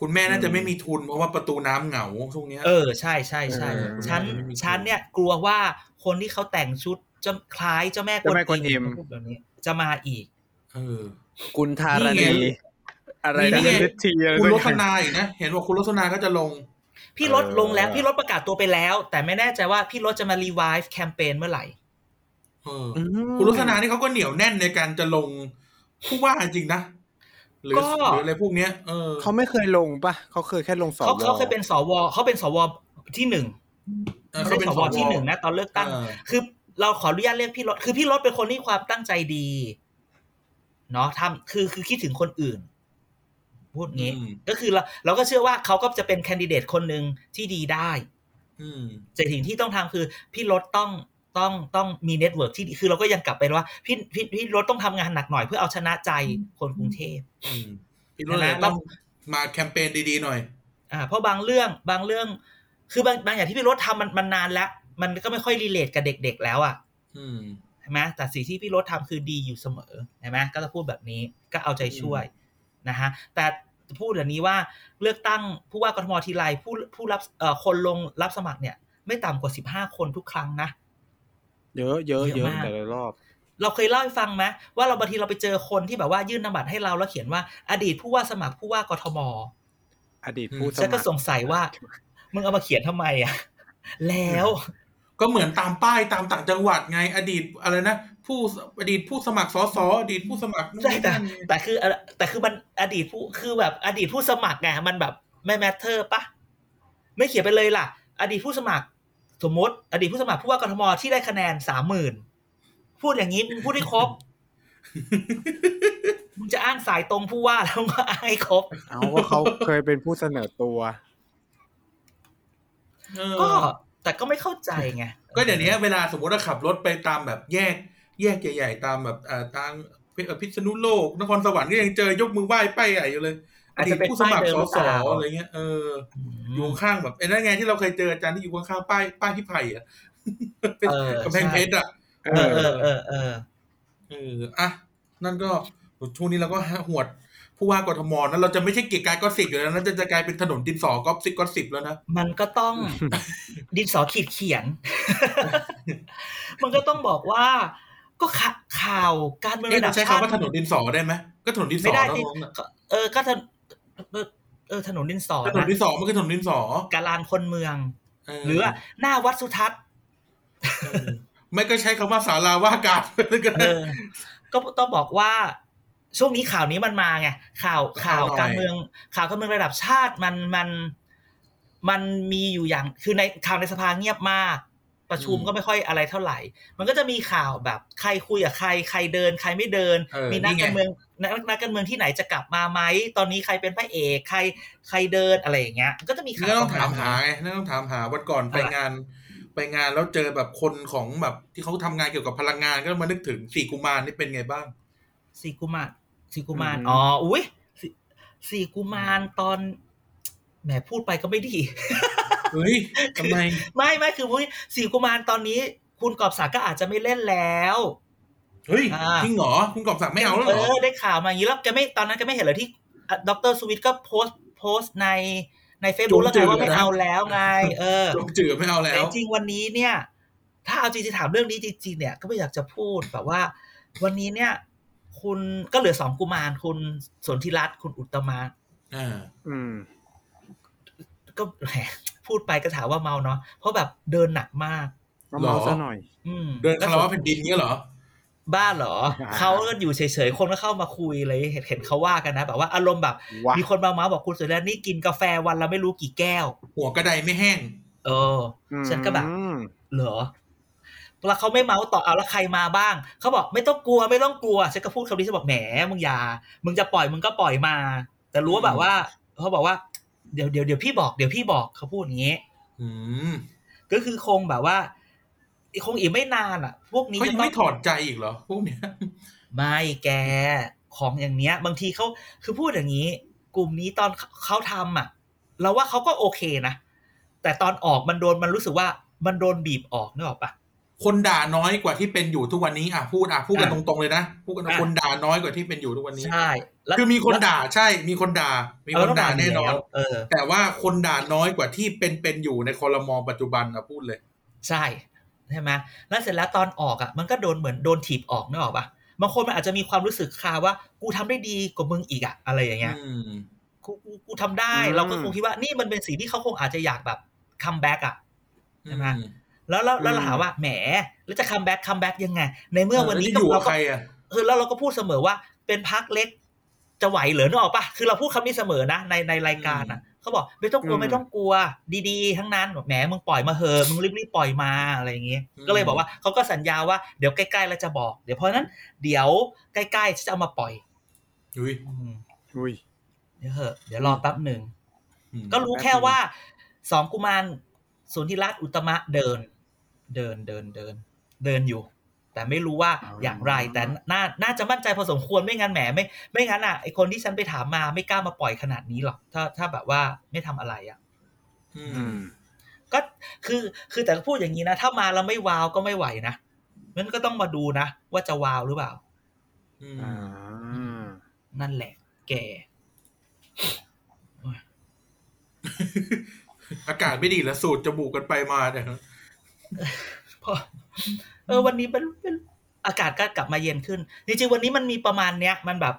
[SPEAKER 2] คุณแม่น่าจะไม่มีทุนเพราะว่าประตูน้ำเหงาช่วงเนี้ย
[SPEAKER 3] เออใช่ใช่ใช่
[SPEAKER 4] เออ
[SPEAKER 3] ฉัน
[SPEAKER 2] ไม่มี
[SPEAKER 3] ฉันเนี่ยกลัวว่าคนที่เขาแต่งชุดจะคล้ายเจ้าแม่
[SPEAKER 4] เจ้าแม่กวนอิม
[SPEAKER 3] พูดแบบนี้จะมาอีก
[SPEAKER 2] เออ
[SPEAKER 4] กุณธาร
[SPEAKER 2] นี่
[SPEAKER 4] ณี
[SPEAKER 2] ไง
[SPEAKER 4] อะไร
[SPEAKER 2] นี่
[SPEAKER 4] นะ
[SPEAKER 2] ไง
[SPEAKER 4] ฤทธีอะไร
[SPEAKER 2] คุณ
[SPEAKER 4] สั
[SPEAKER 2] ร
[SPEAKER 4] กอ
[SPEAKER 2] ส
[SPEAKER 4] ย่าง
[SPEAKER 2] นาอีกนะ เห็นว่าคุณรสนาก็จะลง
[SPEAKER 3] พี่รถ
[SPEAKER 4] เออ
[SPEAKER 3] ลงแล้ว พี่รถประกาศตัวไปแล้ว แต่ไม่แน่ใจว่าพี่รถจะมารีไวฟ์แคมเปญเมื่อไหร่
[SPEAKER 2] เออ
[SPEAKER 4] อืม
[SPEAKER 2] คุณรสนานี่เขาก็เหนียวแน่นในการจะลงผู้ว่าจริงนะหรือ
[SPEAKER 3] ก็
[SPEAKER 2] หรืออะไรพวกเนี้ยเออ
[SPEAKER 4] เขาไม่เคยลงปะเขาเคยแค่ลงสว
[SPEAKER 3] เขาเขาเคยเป็นสวเขาเป็นสวที่หนึ่ง
[SPEAKER 2] เออ
[SPEAKER 3] เขาเป็นสวที่หนึ่งนะ ตอนเลือกตั้ง
[SPEAKER 2] เออ
[SPEAKER 3] คือเราขออนุญาตเรียกพี่รถคือพี่รถเป็นคนที่ความตั้งใจดีเนาะทำคือคือคิดถึงคนอื่น พูดงี้
[SPEAKER 2] อืม
[SPEAKER 3] ก็คือเราเราก็เชื่อว่าเขาก็จะเป็นแคนดิเดตคนหนึ่งที่ดีได้
[SPEAKER 2] อืม
[SPEAKER 3] แต่สิ่งที่ต้องทำคือ พี่รถต้องต้องต้องมี network ที่ดีคือเราก็ยังกลับไปว่าพี่พี่พี่รถต้องทำงานหนักหน่อยเพื่อเอาชนะใจคนกรุงเทพ
[SPEAKER 2] อืมพี่รุ่นเลย
[SPEAKER 3] นะ
[SPEAKER 2] ต้องมาแคมเปญดีๆหน่อย
[SPEAKER 3] อ่า เพราะบางเรื่องบางเรื่อง คือบางบางอย่างที่พี่รถทำมันมันนานแล้ว มันก็ไม่ค่อย relate กับเด็กๆแล้วอะ
[SPEAKER 2] อืม
[SPEAKER 3] ใช่ไหมแต่สิ่งที่พี่รถทำคือดีอยู่เสมอใช่ไหมก็จะพูดแบบนี้ก็เอาใจช่วย นะฮะแต่พูดแบบนี้ว่าเลือกตั้งผู้ว่ากทมทีไรผู้ผู้รับเอ่อคนลงรับสมัครเนี่ย ไม่ต่ำกว่าสิบห้าคนทุกครั้งนะ
[SPEAKER 4] เยอะเยอะ
[SPEAKER 3] เย
[SPEAKER 4] เย
[SPEAKER 3] อะ
[SPEAKER 4] อะ
[SPEAKER 3] มาก
[SPEAKER 4] แต่ละรอบ
[SPEAKER 3] เราเคยเล่าให้ฟังไหมว่าเราบางทีเราไปเจอคนที่แบบว่ายื่นนามบัตรให้เราแล้วเขียนว่าอดีตผู้ว่าสมัครผู้ว่ากทม
[SPEAKER 4] อดีตผู้ส
[SPEAKER 3] ฉัน
[SPEAKER 4] มั
[SPEAKER 3] ก็
[SPEAKER 4] คร
[SPEAKER 3] สงสัยว่า มึงเอามาเขียนทำไมอะ แล้ว
[SPEAKER 2] ก็เหมือนตามป้ายตามต่างจังหวัดไงอดีตอะไรนะ ผู้อดีตผู้สมัครสสอดีตผู้สมัครนู่น
[SPEAKER 3] ใช่
[SPEAKER 2] นี่
[SPEAKER 3] แต่
[SPEAKER 2] นั่น
[SPEAKER 3] แต่คือ แต่คือมันอดีตผู้คือแบบอดีตผู้สมัครไงมันแบบไม่ matter ปะไม่เขียนไปเลยล่ะ อดีตผู้สมัคร สมมติ อดีตผู้สมัครผู้ว่ากทมที่ได้คะแนนสามหมื่นพูดอย่างนี้มึงพูดให้ครบมึงจะอ้างสายตรงผู้ว่าแล้วก็อ้างให้ครบ
[SPEAKER 4] เอาว่าเขาเคยเป็นผู้เสนอตัว
[SPEAKER 2] เออ
[SPEAKER 3] ก็แต่ก็ไม่เข้าใจไง
[SPEAKER 2] ก็เดี๋ยวนี้เวลาสมมติว่าขับรถไปตามแบบแยก แยกใหญ่ๆตามแบบอ่าทางพิษณุโลกนครสวรรค์ก็ยังเจอยกมือไหว้ป้ายใหญ่อยู่เลยอ
[SPEAKER 3] อาจ
[SPEAKER 2] ดี
[SPEAKER 3] จะ
[SPEAKER 2] ต
[SPEAKER 3] เป็น
[SPEAKER 2] ผู้สมัคร
[SPEAKER 3] ป้ายเดิ
[SPEAKER 2] ส
[SPEAKER 3] มหรือ
[SPEAKER 2] ส
[SPEAKER 3] เปล่า
[SPEAKER 2] อะไรเงี้ยเอออยู่ข้างแบบไอ้นั่นไงที่เราเคยเจออาจารย์ที่อยู่ข้างๆป้ายป้ายพี่ไผ่อะ
[SPEAKER 3] เออกำ
[SPEAKER 2] แพงเพชรอะ
[SPEAKER 3] เออเออเออเออ
[SPEAKER 2] เอออะนั่นก็ช่วงนี้เราก็หวดผู้ว่ากทมนั้นเราจะไม่ใช่เกียรติกายก็สิบอยู่แล้วนะจะจะกลายเป็นถนนดินสอก็สิบก็สิบแล้วนะ
[SPEAKER 3] มันก็ต้องดินสอขีดเขียน มันก็ต้องบอกว่า ก็ข่าข่าวการเมือง
[SPEAKER 2] เอ๊ะ
[SPEAKER 3] ระดั
[SPEAKER 2] เรา
[SPEAKER 3] บ
[SPEAKER 2] ใช้
[SPEAKER 3] ชาติ
[SPEAKER 2] คำว่าถนนดินสอได้ไหมก็ถนนดินส
[SPEAKER 3] ไม่
[SPEAKER 2] อ
[SPEAKER 3] ได้
[SPEAKER 2] แล้ว
[SPEAKER 3] ที่
[SPEAKER 2] น้องน่ะ
[SPEAKER 3] เออก็ถนนเออเออถนนดินสอ
[SPEAKER 2] ถนน
[SPEAKER 3] นะ
[SPEAKER 2] ดินสอมันคือถนนดินสอ
[SPEAKER 3] การลานคนเมือง
[SPEAKER 2] เออ
[SPEAKER 3] หรือว่าหน้าวัดสุทัศน์
[SPEAKER 2] เออไม่ก็ใช้คำว่าศาลาว่าการก็
[SPEAKER 3] เอ
[SPEAKER 2] ได้
[SPEAKER 3] อก็ต้องบอกว่าช่วงนี้ข่าวนี้มันมาไงข่าวข่าว
[SPEAKER 2] เอาหน่อย
[SPEAKER 3] การเมือง ข่าวการเมืองระดับชาติมันมัน มันมีอยู่อย่างคือในข่าวในสภาเงียบมาก ประชุมก็ไม่ค่อยอะไรเท่าไหร่ มันก็จะมีข่าวแบบใครคุยกับใครใครเดิน ใครไม่เดิน
[SPEAKER 2] เออ
[SPEAKER 3] มีนัก
[SPEAKER 2] นี่ไง
[SPEAKER 3] การเมืองนักนักการเมืองที่ไหนจะกลับมาไหมตอนนี้ใครเป็นพระเอกใครใครเดินอะไรอย่างเงี้ยมันก็จะมี
[SPEAKER 2] นี่
[SPEAKER 3] ข่าว
[SPEAKER 2] ก็ต้อง
[SPEAKER 3] ประ
[SPEAKER 2] ถาม
[SPEAKER 3] ณ
[SPEAKER 2] หาไงนี่ต้องถามหาวันก่อนไป
[SPEAKER 3] อะไร
[SPEAKER 2] งานไปงานแล้วเจอแบบคนของแบบที่เขาทำงานเกี่ยวกับพลังงานก็มานึกถึงสี่กุมารนี่เป็นไงบ้าง
[SPEAKER 3] สี่กุมารสี่กุมาร
[SPEAKER 4] อืม
[SPEAKER 3] อ๋ออุ้ยสี่สี่กุมารตอนแหมพูดไปก็ไม่ดี
[SPEAKER 2] เฮ้ยทำไม
[SPEAKER 3] ไม่ไม่คืออุ้ยสี่กุมารตอนนี้ คุณกอบศักดิ์ก็อาจจะไม่เล่นแล้ว
[SPEAKER 2] เฮ้ย
[SPEAKER 3] อ่า
[SPEAKER 2] จริงเหรอคุณกอบศักดิ์ไม่เอาแล้ว
[SPEAKER 3] เอ
[SPEAKER 2] เหรอ
[SPEAKER 3] อได้ข่าวมาอย่างนี้แล้วแกไม่ตอนนั้นแกไม่เห็นเลยที่ดรสวิตก็โพสต์โพสต์ในในเฟซบุ๊กแล้วไงว่าไม่เอาแล้วไง เออ
[SPEAKER 2] จงจือไม่เอาแล้
[SPEAKER 3] แต่
[SPEAKER 2] ว
[SPEAKER 3] จริงๆวันนี้เนี่ย ถ้าเอาจริงๆถามเรื่องนี้จริงๆเนี่ยก็ไม่อยากจะพูดแบบว่า วันนี้เนี่ย คุณก็เหลือสองกุมารคุณสนธิรัตน์คุณอุตตมะ
[SPEAKER 2] อ่า
[SPEAKER 4] อืม
[SPEAKER 3] ก็แหม พูดไปก็ถามว่าเมาเนาะเพราะแบบเดินหนักมาก
[SPEAKER 4] ก็เมาซะหน่อย
[SPEAKER 3] อืม
[SPEAKER 2] เดินคารวะแผ่นดินเงี้ยเหรอ
[SPEAKER 3] บ้าเหรอ
[SPEAKER 4] อ่า
[SPEAKER 3] เขาก็อยู่เฉยๆ คนก็เข้ามาคุยเลยเห็นเห็นเขาว่ากันนะแบบว่าอารมณ์แบบ
[SPEAKER 4] ว้า
[SPEAKER 3] มีคนมาเมาส์บอกคุณสุริยะนี่กินกาแฟวันละไม่รู้กี่แก้ว
[SPEAKER 2] หัวกระไดไม่แห้ง
[SPEAKER 3] เออ ฉันก็แบบ
[SPEAKER 4] อืม
[SPEAKER 3] เหรอแล้วเขาไม่เมาส์ต่อเอาแล้วใครมาบ้าง เขาบอกไม่ต้องกลัวไม่ต้องกลัวฉันก็พูดคำนี้ฉันบอกแหมมึงอย่ามึงจะปล่อยมึงก็ปล่อยมา แต่รู้ว่าแบบว่าเขาบอกว่า เดี๋ยวเดี๋ยวเดี๋ยวพี่บอกเดี๋ยวพี่บอกเขาพูดอย่างนี้
[SPEAKER 2] อืม
[SPEAKER 3] ก็คือคงแบบว่าคงอีกไม่นานอะ พวกนี้
[SPEAKER 2] เขา
[SPEAKER 3] จะ
[SPEAKER 2] ยัง
[SPEAKER 3] ต้อ
[SPEAKER 2] ไม่
[SPEAKER 3] ง
[SPEAKER 2] ถอดใจอีกเหรอพวกเนี้ย
[SPEAKER 3] ไม่แกของอย่างเนี้ย บางทีเขาคือพูดอย่างนี้ กลุ่มนี้ตอนเขาทำอะ เราว่าเขาก็โอเคนะแต่ตอนออกมันโดนมันรู้สึกว่ามันโดนบีบออกนึกออกปะ
[SPEAKER 2] คนด่าน้อยกว่าที่เป็นอยู่ทุกวันนี้อะพูดอะพูดกันต
[SPEAKER 3] อะ
[SPEAKER 2] รงๆเลยนะพูดกัน
[SPEAKER 3] อะ
[SPEAKER 2] คนด่าน้อยกว่าที่เป็นอยู่ทุกวันนี้
[SPEAKER 3] ใช่แล้ว
[SPEAKER 2] คือมีคนด่าใช่ มีคนด่า มีคนด่าแน่นอน
[SPEAKER 3] เออ
[SPEAKER 2] แต่ว่าคนด่าน้อยกว่าที่เป็นเป็นอยู่ในคอรมอปัจจุบันอะพูดเลย
[SPEAKER 3] ใช่ใช่ไหมแล้วเสร็จแล้วตอนออกอะมันก็โดนเหมือนโดนถีบออกนึกออกปะบางคนมันอาจจะมีความรู้สึกคาว่า กูทำได้ดีกว่ามึงอีกอะอะไรอย่างเงี้ย
[SPEAKER 2] อืม
[SPEAKER 3] กูกูกูทำได้
[SPEAKER 4] อืม
[SPEAKER 3] เราก็คงคิดว่านี่มันเป็นสิ่งที่เขาคงอาจจะอยากแบบ comeback อะใช่ไหม
[SPEAKER 2] อื
[SPEAKER 3] แล้วแล้วแล้วเราถามว่าแหมแล้วจะ comeback comeback ยังไง ในเมื่อวันนี้
[SPEAKER 2] แล้วจะอยู่
[SPEAKER 3] เรา
[SPEAKER 2] กับ
[SPEAKER 3] ก็
[SPEAKER 2] ใครอะ
[SPEAKER 3] เออแล้วเราก็พูดเสมอว่าเป็นพรรคเล็กจะไหวเหรอนึกออกปะคือเราพูดคำนี้เสมอนะในในรายการอะเขาบอกไม่ต้องกลัว
[SPEAKER 4] อืม
[SPEAKER 3] ไม่ต้องกลัว ดีๆ ทั้งนั้นบอกแหมมึงปล่อยมาเหอะมึงรีบๆปล่อยมาอะไรอย่างเงี้ยก็เลยบอกว่าเขาก็สัญญาว่าเดี๋ยวใกล้ๆแล้วจะบอก เดี๋ยวเพราะฉะนั้น เดี๋ยวใกล้ๆจะเอามาปล่อย
[SPEAKER 2] อุ้ย
[SPEAKER 3] อืม
[SPEAKER 4] อุ้ย
[SPEAKER 3] เดี๋ยวเหอะเดี๋ยวรอแป๊บหนึ่ง
[SPEAKER 2] อืม
[SPEAKER 3] ก็รู้แค่ว่าสองกุมารสุนทิรัตน์อุตตมะเดิน เดินเดินเดิน เดินอยู่ แต่ไม่รู้ว่า
[SPEAKER 4] อ๋อ
[SPEAKER 3] อ
[SPEAKER 4] อ
[SPEAKER 3] ย่างไร แต่น่าน่าจะมั่นใจพอสมควรไม่งั้นแหมไม่ ไม่งั้นอะไอคนที่ฉันไปถามมาไม่กล้ามาปล่อยขนาดนี้หรอกถ้าถ้าแบบว่าไม่ทำอะไรอะ
[SPEAKER 2] อื
[SPEAKER 4] อื
[SPEAKER 2] ม
[SPEAKER 4] ม
[SPEAKER 3] ก็คือคือแต่ก็พูดอย่างนี้นะถ้ามาแล้วไม่ว้าวก็ไม่ไหวนะมันก็ต้องมาดูนะว่าจะว้าวหรือเปล่า
[SPEAKER 2] อืม
[SPEAKER 4] อ่า
[SPEAKER 3] นั่นแหละ แก
[SPEAKER 2] อากาศไม่ดีแล้วสูดจมูกกันไปมาเนี่ย
[SPEAKER 3] พอเออ วันนี้เป็นเป็นอากาศก็กลับมาเย็นขึ้น จริงๆ วันนี้มันมีประมาณเนี้ย มันแบบ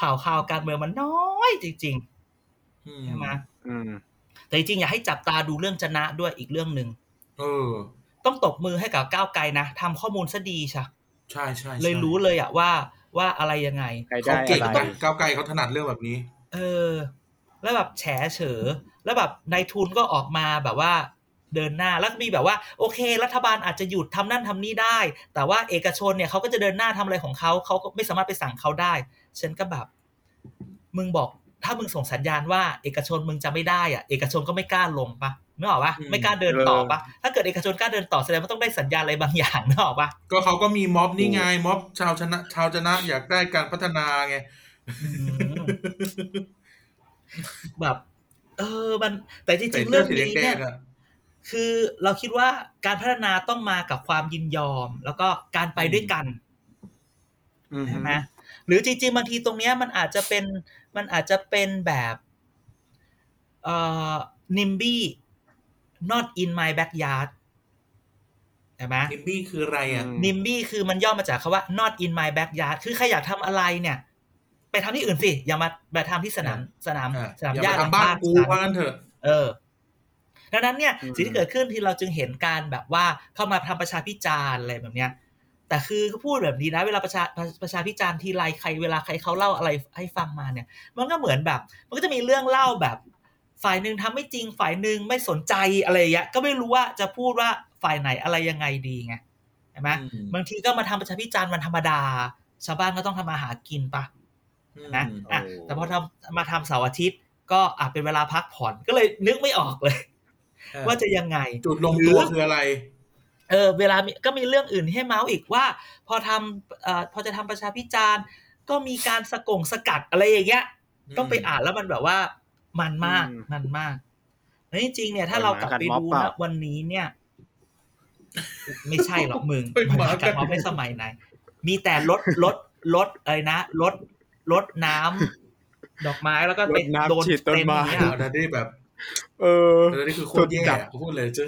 [SPEAKER 3] ข่าวข่าวการเมืองมันน้อยจริง
[SPEAKER 2] อื
[SPEAKER 3] ๆใช่ไหม
[SPEAKER 4] อืม
[SPEAKER 3] แต่จริงๆ อยากให้จับตาดูเรื่องจะนะด้วยอีกเรื่องหนึ่ง
[SPEAKER 2] เออ
[SPEAKER 3] ต้องตบมือให้กับก้าวไกลนะทำข้อมูลซะดีใช่
[SPEAKER 2] ใช่ใช่ใช่
[SPEAKER 3] เลยรู้เลยอะว่า ว่าอะไรยังไง
[SPEAKER 4] ใคร
[SPEAKER 2] เขา
[SPEAKER 4] ได้
[SPEAKER 2] เก่ง
[SPEAKER 4] อะไร
[SPEAKER 2] นะก้าวไกลเขาถนัดเรื่องแบบนี้
[SPEAKER 3] เออ แล้วแบบแฉเฉอ แล้วแบบนายทุนก็ออกมาแบบว่า เดินหน้าแล้วก็มีแบบว่าโอเค รัฐบาลอาจจะหยุดทำนั่นทำนี่ได้ แต่ว่าเอกชนเนี่ยเขาก็จะเดินหน้าทำอะไรของเขาเขาก็ไม่สามารถไปสั่งเขาได้ฉันก็แบบมึงบอกถ้ามึงส่งสัญญาณว่าเอกชนมึงจะไม่ได้อะเอกชนก็ไม่กล้าลงปะนึกออกปะ
[SPEAKER 2] อืม
[SPEAKER 3] ไม่กล้าเดินต่อปะถ้าเกิดเอกชนกล้าเดินต่อแสดงว่าต้องได้สัญญาณอะไรบางอย่างนึกออกปะ
[SPEAKER 2] ก็เขาก็มีม็อบนี่ไงม็อบชาวชนะ ชาวชนะอยากได้การพัฒนาไง
[SPEAKER 3] อืมแบบ เออมันแต่จ
[SPEAKER 2] ใส่
[SPEAKER 3] ริงๆ
[SPEAKER 2] เสื้
[SPEAKER 3] เรื่
[SPEAKER 2] อ
[SPEAKER 3] อง
[SPEAKER 2] สี
[SPEAKER 3] นี้
[SPEAKER 2] แด
[SPEAKER 3] เนี่
[SPEAKER 2] ง
[SPEAKER 3] ย
[SPEAKER 2] ๆอะ
[SPEAKER 3] คือเราคิดว่าการพัฒนาต้องมากับความยินยอม แล้วก็การไปด้วยกัน
[SPEAKER 4] อืม
[SPEAKER 3] ใช่ไหมหรือจริงๆ บางทีตรงเนี้ยมันอาจจะเป็นมันอาจจะเป็นแบบเอ่อ NIMBY not in my backyard ใช่ไหม
[SPEAKER 2] นิมบี้คืออะไรอะ
[SPEAKER 3] NIMBY คือมันย่อมาจากคำว่า not in my backyard คือใครอยากทำอะไรเนี่ย ไปทำที่อื่นสิ อย่ามามาทำที่สนามสนาม
[SPEAKER 2] อะ
[SPEAKER 3] สนาม
[SPEAKER 2] อย่า
[SPEAKER 3] หญ้า
[SPEAKER 2] มา
[SPEAKER 3] หลัง
[SPEAKER 2] ทำบ้าน
[SPEAKER 3] บ้าน
[SPEAKER 2] กู
[SPEAKER 3] ฉัน
[SPEAKER 2] ว่างั้นเถอะ
[SPEAKER 3] เออ ดังนั้นเนี่ย
[SPEAKER 4] อืม
[SPEAKER 3] สิ่งที่เกิดขึ้นที่เราจึงเห็นการแบบว่าเข้ามาทำประชาพิจารณ์อะไรแบบเนี้ยแต่คือเขาพูดแบบนี้นะเวลาประชาประชาพิจารณ์ทีไรใครเวลาใครเขาเล่าอะไรให้ฟังมาเนี่ย มันก็เหมือนแบบ มันก็จะมีเรื่องเล่าแบบ ฝ่ายหนึ่งทำไม่จริงฝ่ายหนึ่งไม่สนใจอะไรอย่างเงี้ยก็ไม่รู้ว่าจะพูดว่าฝ่ายไหนอะไรยังไงดีไงใช่ไหม
[SPEAKER 2] อืม
[SPEAKER 3] บางทีก็มาทำประชาพิจารณ์วันธรรมดา ชาวบ้านก็ต้องทำมาหากินปะนะอะ
[SPEAKER 4] โอ้
[SPEAKER 3] แต่พอทำมาทำเสาร์อาทิตย์ ก็อาจเป็นเวลาพักผ่อนก็เลยนึกไม่ออกเลย
[SPEAKER 2] เออ
[SPEAKER 3] ว่าจะยังไง
[SPEAKER 2] จุดลงตัวคืออะไร
[SPEAKER 3] เออเวลามีก็มีเรื่องอื่นให้เมาส์อีกว่า พอทำเอ่อพอจะทำประชาพิจารณ์ ก็มีการสกงสกัดอะไรอย่างเงี้ยต้องไปอ่านแล้วมันแบบว่า มันมาก
[SPEAKER 4] อืม
[SPEAKER 3] มันมากแล้วจริงๆเนี่ย ถ้า
[SPEAKER 4] ไป
[SPEAKER 3] เรากลับ
[SPEAKER 4] หมากัด
[SPEAKER 3] ไป
[SPEAKER 4] ม็อบ
[SPEAKER 3] ดู
[SPEAKER 4] เปล่า
[SPEAKER 3] นะวันนี้เนี่ย ไม่ใช่หรอกมึง
[SPEAKER 2] ไปหมากัด
[SPEAKER 3] กัดม็อบไม่สมัยไหน มีแต่รถรถรถอะไรนะรถรถน้ำดอกไม้แล้วก็ไป
[SPEAKER 4] รดน้ำ
[SPEAKER 3] โดน
[SPEAKER 4] ฉีดต้นไม้
[SPEAKER 3] เต็
[SPEAKER 2] อ่า
[SPEAKER 3] เนี่ย
[SPEAKER 2] แต่นี่แบบ
[SPEAKER 4] เออ
[SPEAKER 2] เออนี่คือโคตรแย่
[SPEAKER 4] สุดจัด
[SPEAKER 2] อะพูดเลยจะ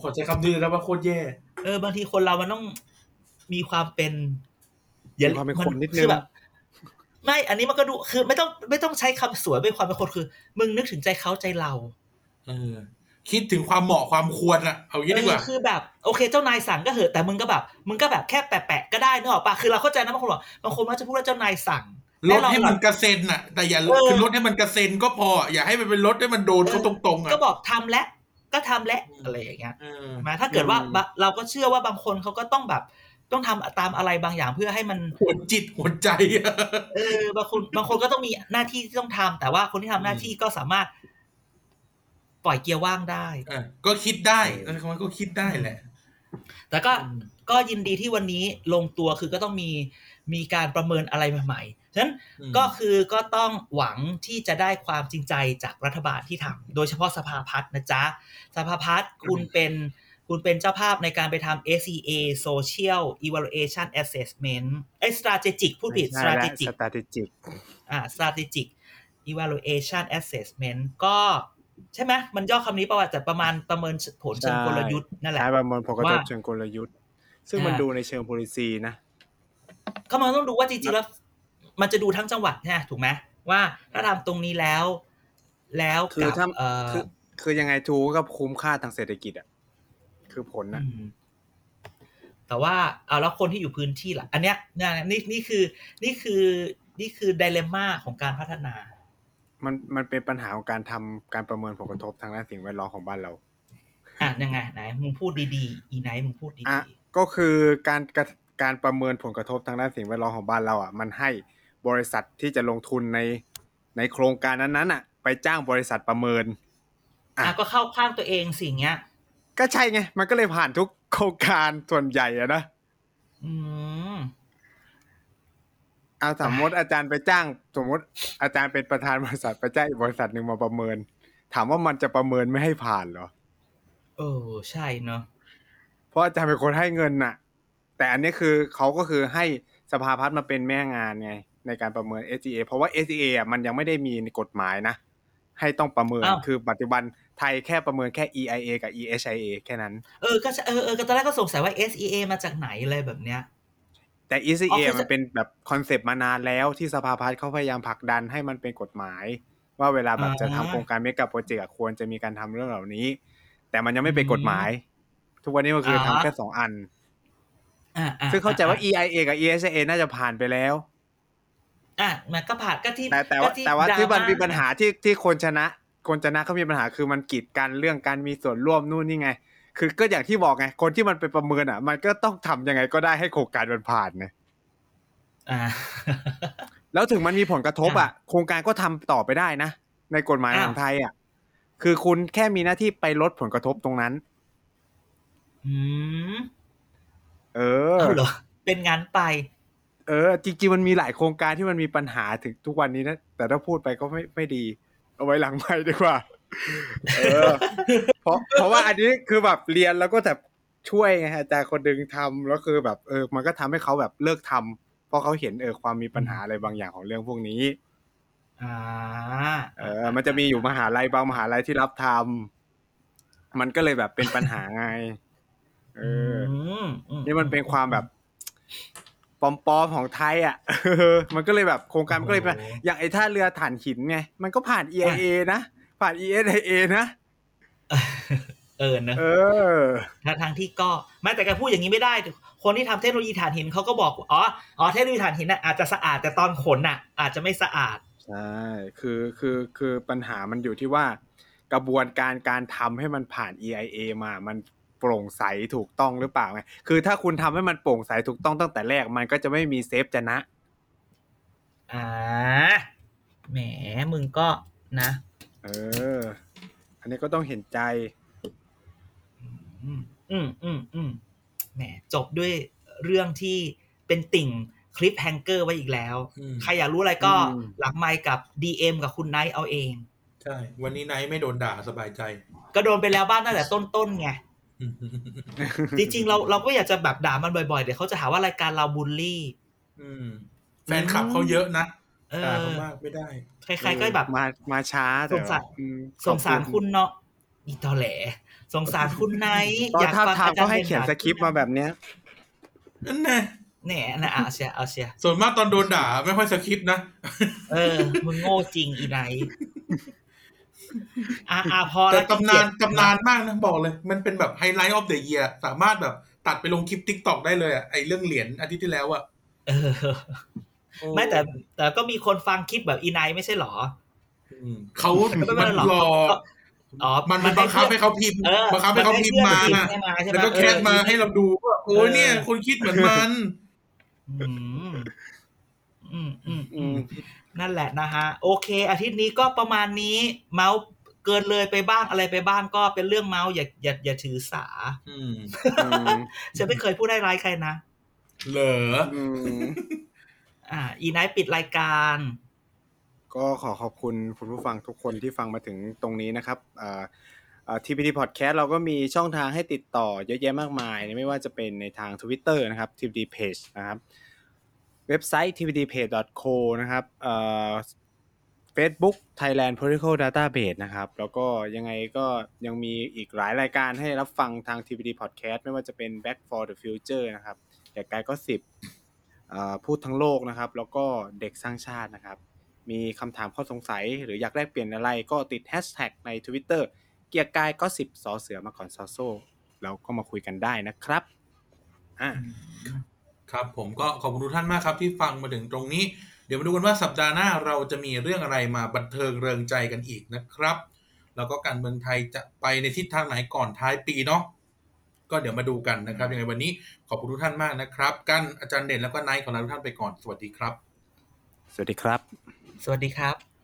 [SPEAKER 2] ขอใช้คำนี้เลยนะว่าโคตรแย่
[SPEAKER 3] เออบางทีคนเรามันต้องมีความเป็น
[SPEAKER 4] มีความเป็นคนนิดนึง
[SPEAKER 3] คือแบบไม่อันนี้มันก็ดูคือ ไม่ต้องไม่ต้องใช้คำสวยเป็นความเป็นคนคือ มึงนึกถึงใจเขาใจเรา
[SPEAKER 2] เออ คิดถึงความเหมาะความควรอะเอางี้ดีกว่า
[SPEAKER 3] เออคือแบบ โอเค เจ้านายสั่งก็เหอะแต่มึงก็แบบ มึงก็แบบแค่แปะๆก็ได้นึกออกปะคือเราเข้าใจนะบางคนบอกบางคนมักจะพูดว่าเจ้านายสั่ง
[SPEAKER 2] ลดให้มัน
[SPEAKER 3] แน่นอน
[SPEAKER 2] กระเซ็นอะแต่อย่า
[SPEAKER 3] เออ
[SPEAKER 2] คือลดให้มันกระเซ็นก็พอ อย่าให้มันเป็นลดให้มันโดนเขาตรงๆอะ
[SPEAKER 3] ก็บอกทำแล้วก็ทำแล้วอะไรอย่างเงี้ย
[SPEAKER 2] เออ
[SPEAKER 3] มาถ้าเกิดว่า
[SPEAKER 4] อืม
[SPEAKER 3] บะเราก็เชื่อว่าบางคนเขาก็ต้องแบบต้องทำตามอะไรบางอย่างเพื่อให้มัน
[SPEAKER 2] หัวจิตหัวใจอะ
[SPEAKER 3] เออบางคนบางคนก็ต้องมีหน้าที่ที่ต้องทำแต่ว่าคนที่ทำหน้าที่ก็สามารถ ปล่อยเกียร์ว่างได้
[SPEAKER 2] เออก็คิดได้แล้วมันก็คิดได้แหละ
[SPEAKER 3] แต่ก็
[SPEAKER 2] อืม
[SPEAKER 3] ก็ยินดีที่วันนี้ลงตัวคือก็ต้องมีมีการประเมินอะไรใหม่ๆ ฉะนั้น
[SPEAKER 2] อืม
[SPEAKER 3] ก็คือก็ต้องหวังที่จะได้ความจริงใจจากรัฐบาลที่ทำโดยเฉพาะสภาพัฒน์นะจ๊ะ สภาพัฒน์คุณเป็นคุณเป็นเจ้าภาพในการไปทำ SEA Social Evaluation Assessment ไอ้ strategic พูดผิด
[SPEAKER 4] ใช่แล้ว
[SPEAKER 3] strategic
[SPEAKER 4] strategic
[SPEAKER 3] อ่า strategic evaluation assessment ก็ใช่ไหมมันย่อคำนี้ประวัติแต่ประมาณประเมินผลเชิง
[SPEAKER 4] ใช่
[SPEAKER 3] กลยุทธ์นั่นแหละ
[SPEAKER 4] ใช้ประเมินผลกระทบ
[SPEAKER 3] ว่า
[SPEAKER 4] เชิงกลยุทธ์ ซึ่ง
[SPEAKER 3] อ่ามั
[SPEAKER 4] มันดูในเชิง policy นะ
[SPEAKER 3] ก็มันต้องดูว่าจริงๆแล้ว มันจะดูทั้งจังหวัดใช่ไหมถูกไหมว่าถ้าทำตรงนี้แล้ว แล้ว
[SPEAKER 4] คือ
[SPEAKER 3] กับ
[SPEAKER 4] ถ้า
[SPEAKER 3] เอ่อ
[SPEAKER 4] คือคือยังไงทูก็คุ้มค่าทางเศรษฐกิจอะคือผลนะ
[SPEAKER 3] อืมแต่ว่าเอาแล้วคนที่อยู่พื้นที่ล่ะ อันเนี้ยเนี่ยนี่นี่คือ นี่คือนี่คือไดเลม่าของการพัฒนา
[SPEAKER 4] มันมันเป็นปัญหาของการทำการประเมินผลกระทบทางด้านสิ่งแวดล้อมของบ้านเรา
[SPEAKER 3] อะยังไงไหนมึงพูดดีๆอีไนท์มึงพูดดี
[SPEAKER 4] อะก็คือการกระการประเมินผลกระทบทางด้านสิ่งแวดล้อมของบ้านเราอะ มันให้ บริษัทที่จะลงทุนในในโครงการนั้นๆอะ ไปจ้างบริษัทประเมิน
[SPEAKER 3] ๆอะ
[SPEAKER 4] อะ
[SPEAKER 3] ก็เข้าข้างตัวเองสิ่งเงี้ย
[SPEAKER 4] ก็ใช่ไง มันก็เลยผ่านทุกโครงการส่วนใหญ่อะนะ
[SPEAKER 3] อืม
[SPEAKER 4] เอาสมมติอาจารย์ไปจ้าง สมมติอาจารย์เป็นประธานบริษัทไปจ้างอีกบริษัทหนึ่งมาประเมิน ถามว่ามันจะประเมินไม่ให้ผ่านเหรอ
[SPEAKER 3] เออใช่เนาะ
[SPEAKER 4] เพราะอาจารย์เป็นคนให้เงินน่ะ แต่อันนี้คือเขาก็คือให้สภาพัฒน์มาเป็นแม่งานไง ในการประเมิน SGA เพราะว่า SGA อะมันยังไม่ได้มีในกฎหมายนะ ให้ต้องประเมินคือปัจจุบันไทยแค่ประเมินแค่ EIA กับ EHIA แค่นั้น
[SPEAKER 3] เออก็ใช่เออเออก็ตอนแรกก็สงสัยว่า SEA มาจากไหนอะไรแบบเนี้ย
[SPEAKER 4] แต่
[SPEAKER 3] อ๋
[SPEAKER 4] ECA
[SPEAKER 3] อคือ
[SPEAKER 4] มันเป็นแบบคอนเซปต์มานานแล้วที่สภาพัฒน์เขาพยายามผลักดันให้มันเป็นกฎหมาย ว่าเวลาแบบจะทำโครงการเมกะโปรเจกต์ควรจะมีการทำเรื่องเหล่านี้ แต่มันยังไม่เป็นกฎหมาย ทุกวันนี้มันคือทำแค่สองอัน
[SPEAKER 3] อะอะ
[SPEAKER 4] ซึ่งเข้าใจว่า
[SPEAKER 3] อะ
[SPEAKER 4] EIA กับ EHIA น่าจะผ่านไปแล้ว
[SPEAKER 3] อะมันก็ผ่านก็ที่
[SPEAKER 4] แต่แต่ว่า
[SPEAKER 3] ก็
[SPEAKER 4] แต่ว่าที่มันมี
[SPEAKER 3] ดรา
[SPEAKER 4] ปัญหาที่ที่คนชนะ คนชนะเขามีปัญหาคือมันกีดกันเรื่องการมีส่วนร่วมนู่นนี่ไง คือก็อย่างที่บอกไง คนที่มันไปประเมินอะ มันก็ต้องทำยังไงก็ได้ให้โครงการมันผ่านไง
[SPEAKER 3] อ่า
[SPEAKER 4] แล้วถึงมันมีผลกระทบอะ โครงการก็ทำต่อไปได้นะ ในกฎหมาย
[SPEAKER 3] อ้าว
[SPEAKER 4] ของไทยอะ คือคุณแค่มีหน้าที่ไปลดผลกระทบตรงนั้น
[SPEAKER 3] อืม
[SPEAKER 4] เออ
[SPEAKER 3] เอาเหรอเป็นงานไป
[SPEAKER 4] เออ จริงๆมันมีหลายโครงการที่มันมีปัญหาถึงทุกวันนี้นะ แต่ถ้าพูดไปก็ไม่ไม่ดี เอาไว้หลังไม่ดีกว่า เออ เพราะเพราะว่าอันนี้คือแบบเรียนแล้วก็แบบช่วยไงอาจารย์คนดึงทำแล้วคือแบบเออ มันก็ทำให้เขาแบบเลิกทำเพราะเขาเห็นเออความมีปัญหาอะไรบางอย่างของเรื่องพวกนี้
[SPEAKER 3] อ่า
[SPEAKER 4] เออ มันจะมีอยู่มหาลัยบางมหาลัยที่รับทำมันก็เลยแบบเป็นปัญหาไง เออ
[SPEAKER 3] มอื
[SPEAKER 4] นี่มันเป็นความแบบ ปลอมๆของไทยอะเออมันก็เลยแบบโครงการมันก็เลยเป็นอย่างไอ้ท่าเรือถ่านหินไงมันก็ผ่าน EIA นะผ่าน ESIA นะ
[SPEAKER 3] เออเนอะ
[SPEAKER 4] เออ
[SPEAKER 3] ทางทางที่ก็ไม่แต่แกพูดอย่างนี้ไม่ได้ คนที่ทำเทคโนโลยีถ่านหินเขาก็บอกว่าอ๋ออ๋อเทคโนโลยีถ่านหินน่ะอาจจะสะอาดแต่ตอนขนน่ะ อาจจะไม่สะอาด
[SPEAKER 4] ใช่คือคือคือปัญหามันอยู่ที่ว่ากระบวนการการทำให้มันผ่าน EIA มา มัน โปร่งใสถูกต้องหรือเปล่าไงคือถ้าคุณทำให้มันโปร่งใสถูกต้องตั้งแต่แรกมันก็จะไม่มีเซฟจะนะ
[SPEAKER 3] อ่าแหมมึงก็นะ
[SPEAKER 4] เออ อันนี้ก็ต้องเห็นใจ
[SPEAKER 3] อืมอืมอืมอืมแหมจบด้วยเรื่องที่เป็นทิ้ง cliffhanger ไว้อีกแล้ว
[SPEAKER 2] อืม
[SPEAKER 3] ใครอยากรู้อะไรก็
[SPEAKER 4] อืม
[SPEAKER 3] หลังไมค์กับ DM กับคุณไนท์เอาเอง
[SPEAKER 2] ใช่ วันนี้ไนท์ไม่โดนด่าสบายใจ
[SPEAKER 3] ก็โดนไปแล้วบ้างตั้งแต่ต้นๆไง จริงๆ เราเราก็อยากจะแบบด่ามันบ่อยๆ เดี๋ยวเขาจะหาว่ารายการเราบูลลี่
[SPEAKER 2] อืมแฟนคลับเขาเยอะนะ
[SPEAKER 3] เอ
[SPEAKER 2] ด่า
[SPEAKER 3] อ
[SPEAKER 2] เขามากไม่ได้
[SPEAKER 3] ใครๆก็แบบ
[SPEAKER 4] มามาช้าแต่
[SPEAKER 3] สงสาร
[SPEAKER 4] อืม
[SPEAKER 3] สงสารคุณเนาะอีตอแหล สงสารคุณไนท์
[SPEAKER 4] ตอน
[SPEAKER 3] อยาก
[SPEAKER 4] ท้า
[SPEAKER 3] ฟัง
[SPEAKER 4] ทาม
[SPEAKER 3] อาจา
[SPEAKER 4] ก็
[SPEAKER 3] รย์
[SPEAKER 4] ให้เขียนสคริปต์มาแบบเนี้ย
[SPEAKER 2] นั่นแน่
[SPEAKER 3] แหน่นะเอาเชียเอาเชีย
[SPEAKER 2] ส่วนมากตอนโดนด่าไม่ค่อยสคริปต์นะ
[SPEAKER 3] เออ มึงโง่จริงอีไนท์ อ่าอ่าพอ
[SPEAKER 2] แต่
[SPEAKER 3] แล้ว
[SPEAKER 2] ตำนาน
[SPEAKER 3] ขี้เกียจ
[SPEAKER 2] ตำนานมากนะบอกเลย มันเป็นแบบ highlight of the year สามารถแบบตัดไปลงคลิป TikTok ได้เลยอะไอเรื่องเหรียญอาทิตย์ที่แล้วอะ
[SPEAKER 3] เออไม่แต่ แต่ก็มีคนฟังคลิปแบบอีไนท์ไม่ใช่หรอ
[SPEAKER 2] อืมเขา
[SPEAKER 3] ไม่เป็นไร
[SPEAKER 2] มัน
[SPEAKER 3] หรอก
[SPEAKER 2] หลอก
[SPEAKER 3] อ๋อ
[SPEAKER 2] มันมันบังคับให้เขาพิมพ์
[SPEAKER 3] เออ
[SPEAKER 2] บังคับให้เขาพิมพ์มา
[SPEAKER 3] นให้มาใช่ไหม
[SPEAKER 2] แล้วก็แคปมาให้เราดูว่าโอ้ยเนี่ย คนคิดเหมือนมัน
[SPEAKER 3] อืมอืมอืม
[SPEAKER 4] อื
[SPEAKER 3] อืม
[SPEAKER 4] ม
[SPEAKER 3] นั่นแหละนะฮะโอเค อาทิตย์นี้ก็ประมาณนี้เมาท์เกินเลยไปบ้างอะไรไปบ้างก็เป็นเรื่องเมาท์อย่าอย่าอย่าถือสา
[SPEAKER 2] อืม
[SPEAKER 4] อืม
[SPEAKER 3] ฉันไม่เคยพูดได้ร้ายใครนะ
[SPEAKER 2] เหรอ
[SPEAKER 4] อืม
[SPEAKER 3] อ่า อีไนท์ปิดรายการ
[SPEAKER 4] ก็ขอขอบคุณคุณผู้ฟังทุกคนที่ฟังมาถึงตรงนี้นะครับอ่าอ่า TPT Podcast เราก็มีช่องทางให้ติดต่อเยอะแยะมากมาย ไม่ว่าจะเป็นในทาง Twitter นะครับ TPT Page นะครับ เว็บไซต์ tptpage.co นะครับเอ่อ Facebook Thailand Political Database นะครับ แล้วก็ยังไงก็ยังมีอีกหลายรายการให้รับฟังทาง TPT Podcast ไม่ว่าจะเป็น Back for the Future นะครับแต่กายก็สิบพูดทั้งโลกนะครับ แล้วก็เด็กสร้างชาตินะครับ มีคำถามข้อสงสัย หรืออยากแลกเปลี่ยนอะไรก็ติดแฮชแท็กใน Twitter เกียร์กายก็สิบสอเสือมาก่อนซอโซ่แล้วก็มาคุยกันได้นะครับอ่า
[SPEAKER 2] ครับผมก็ขอบคุณทุกท่านมากครับที่ฟังมาถึงตรงนี้ เดี๋ยวมาดูกันว่าสัปดาห์หน้าเราจะมีเรื่องอะไรมาบันเทิงเริงใจกันอีกนะครับ แล้วก็การเมืองไทยจะไปในทิศทางไหนก่อนท้ายปีเนาะก็เดี๋ยวมาดูกันนะครับยังไงวันนี้ขอบคุณทุกท่านมากนะครับ กันอาจารย์เด่นแล้วก็ไนท์ของเราทุกท่านไปก่อนสวัสดีครับ
[SPEAKER 4] สวัสดีครับ
[SPEAKER 3] สวัสดีครับ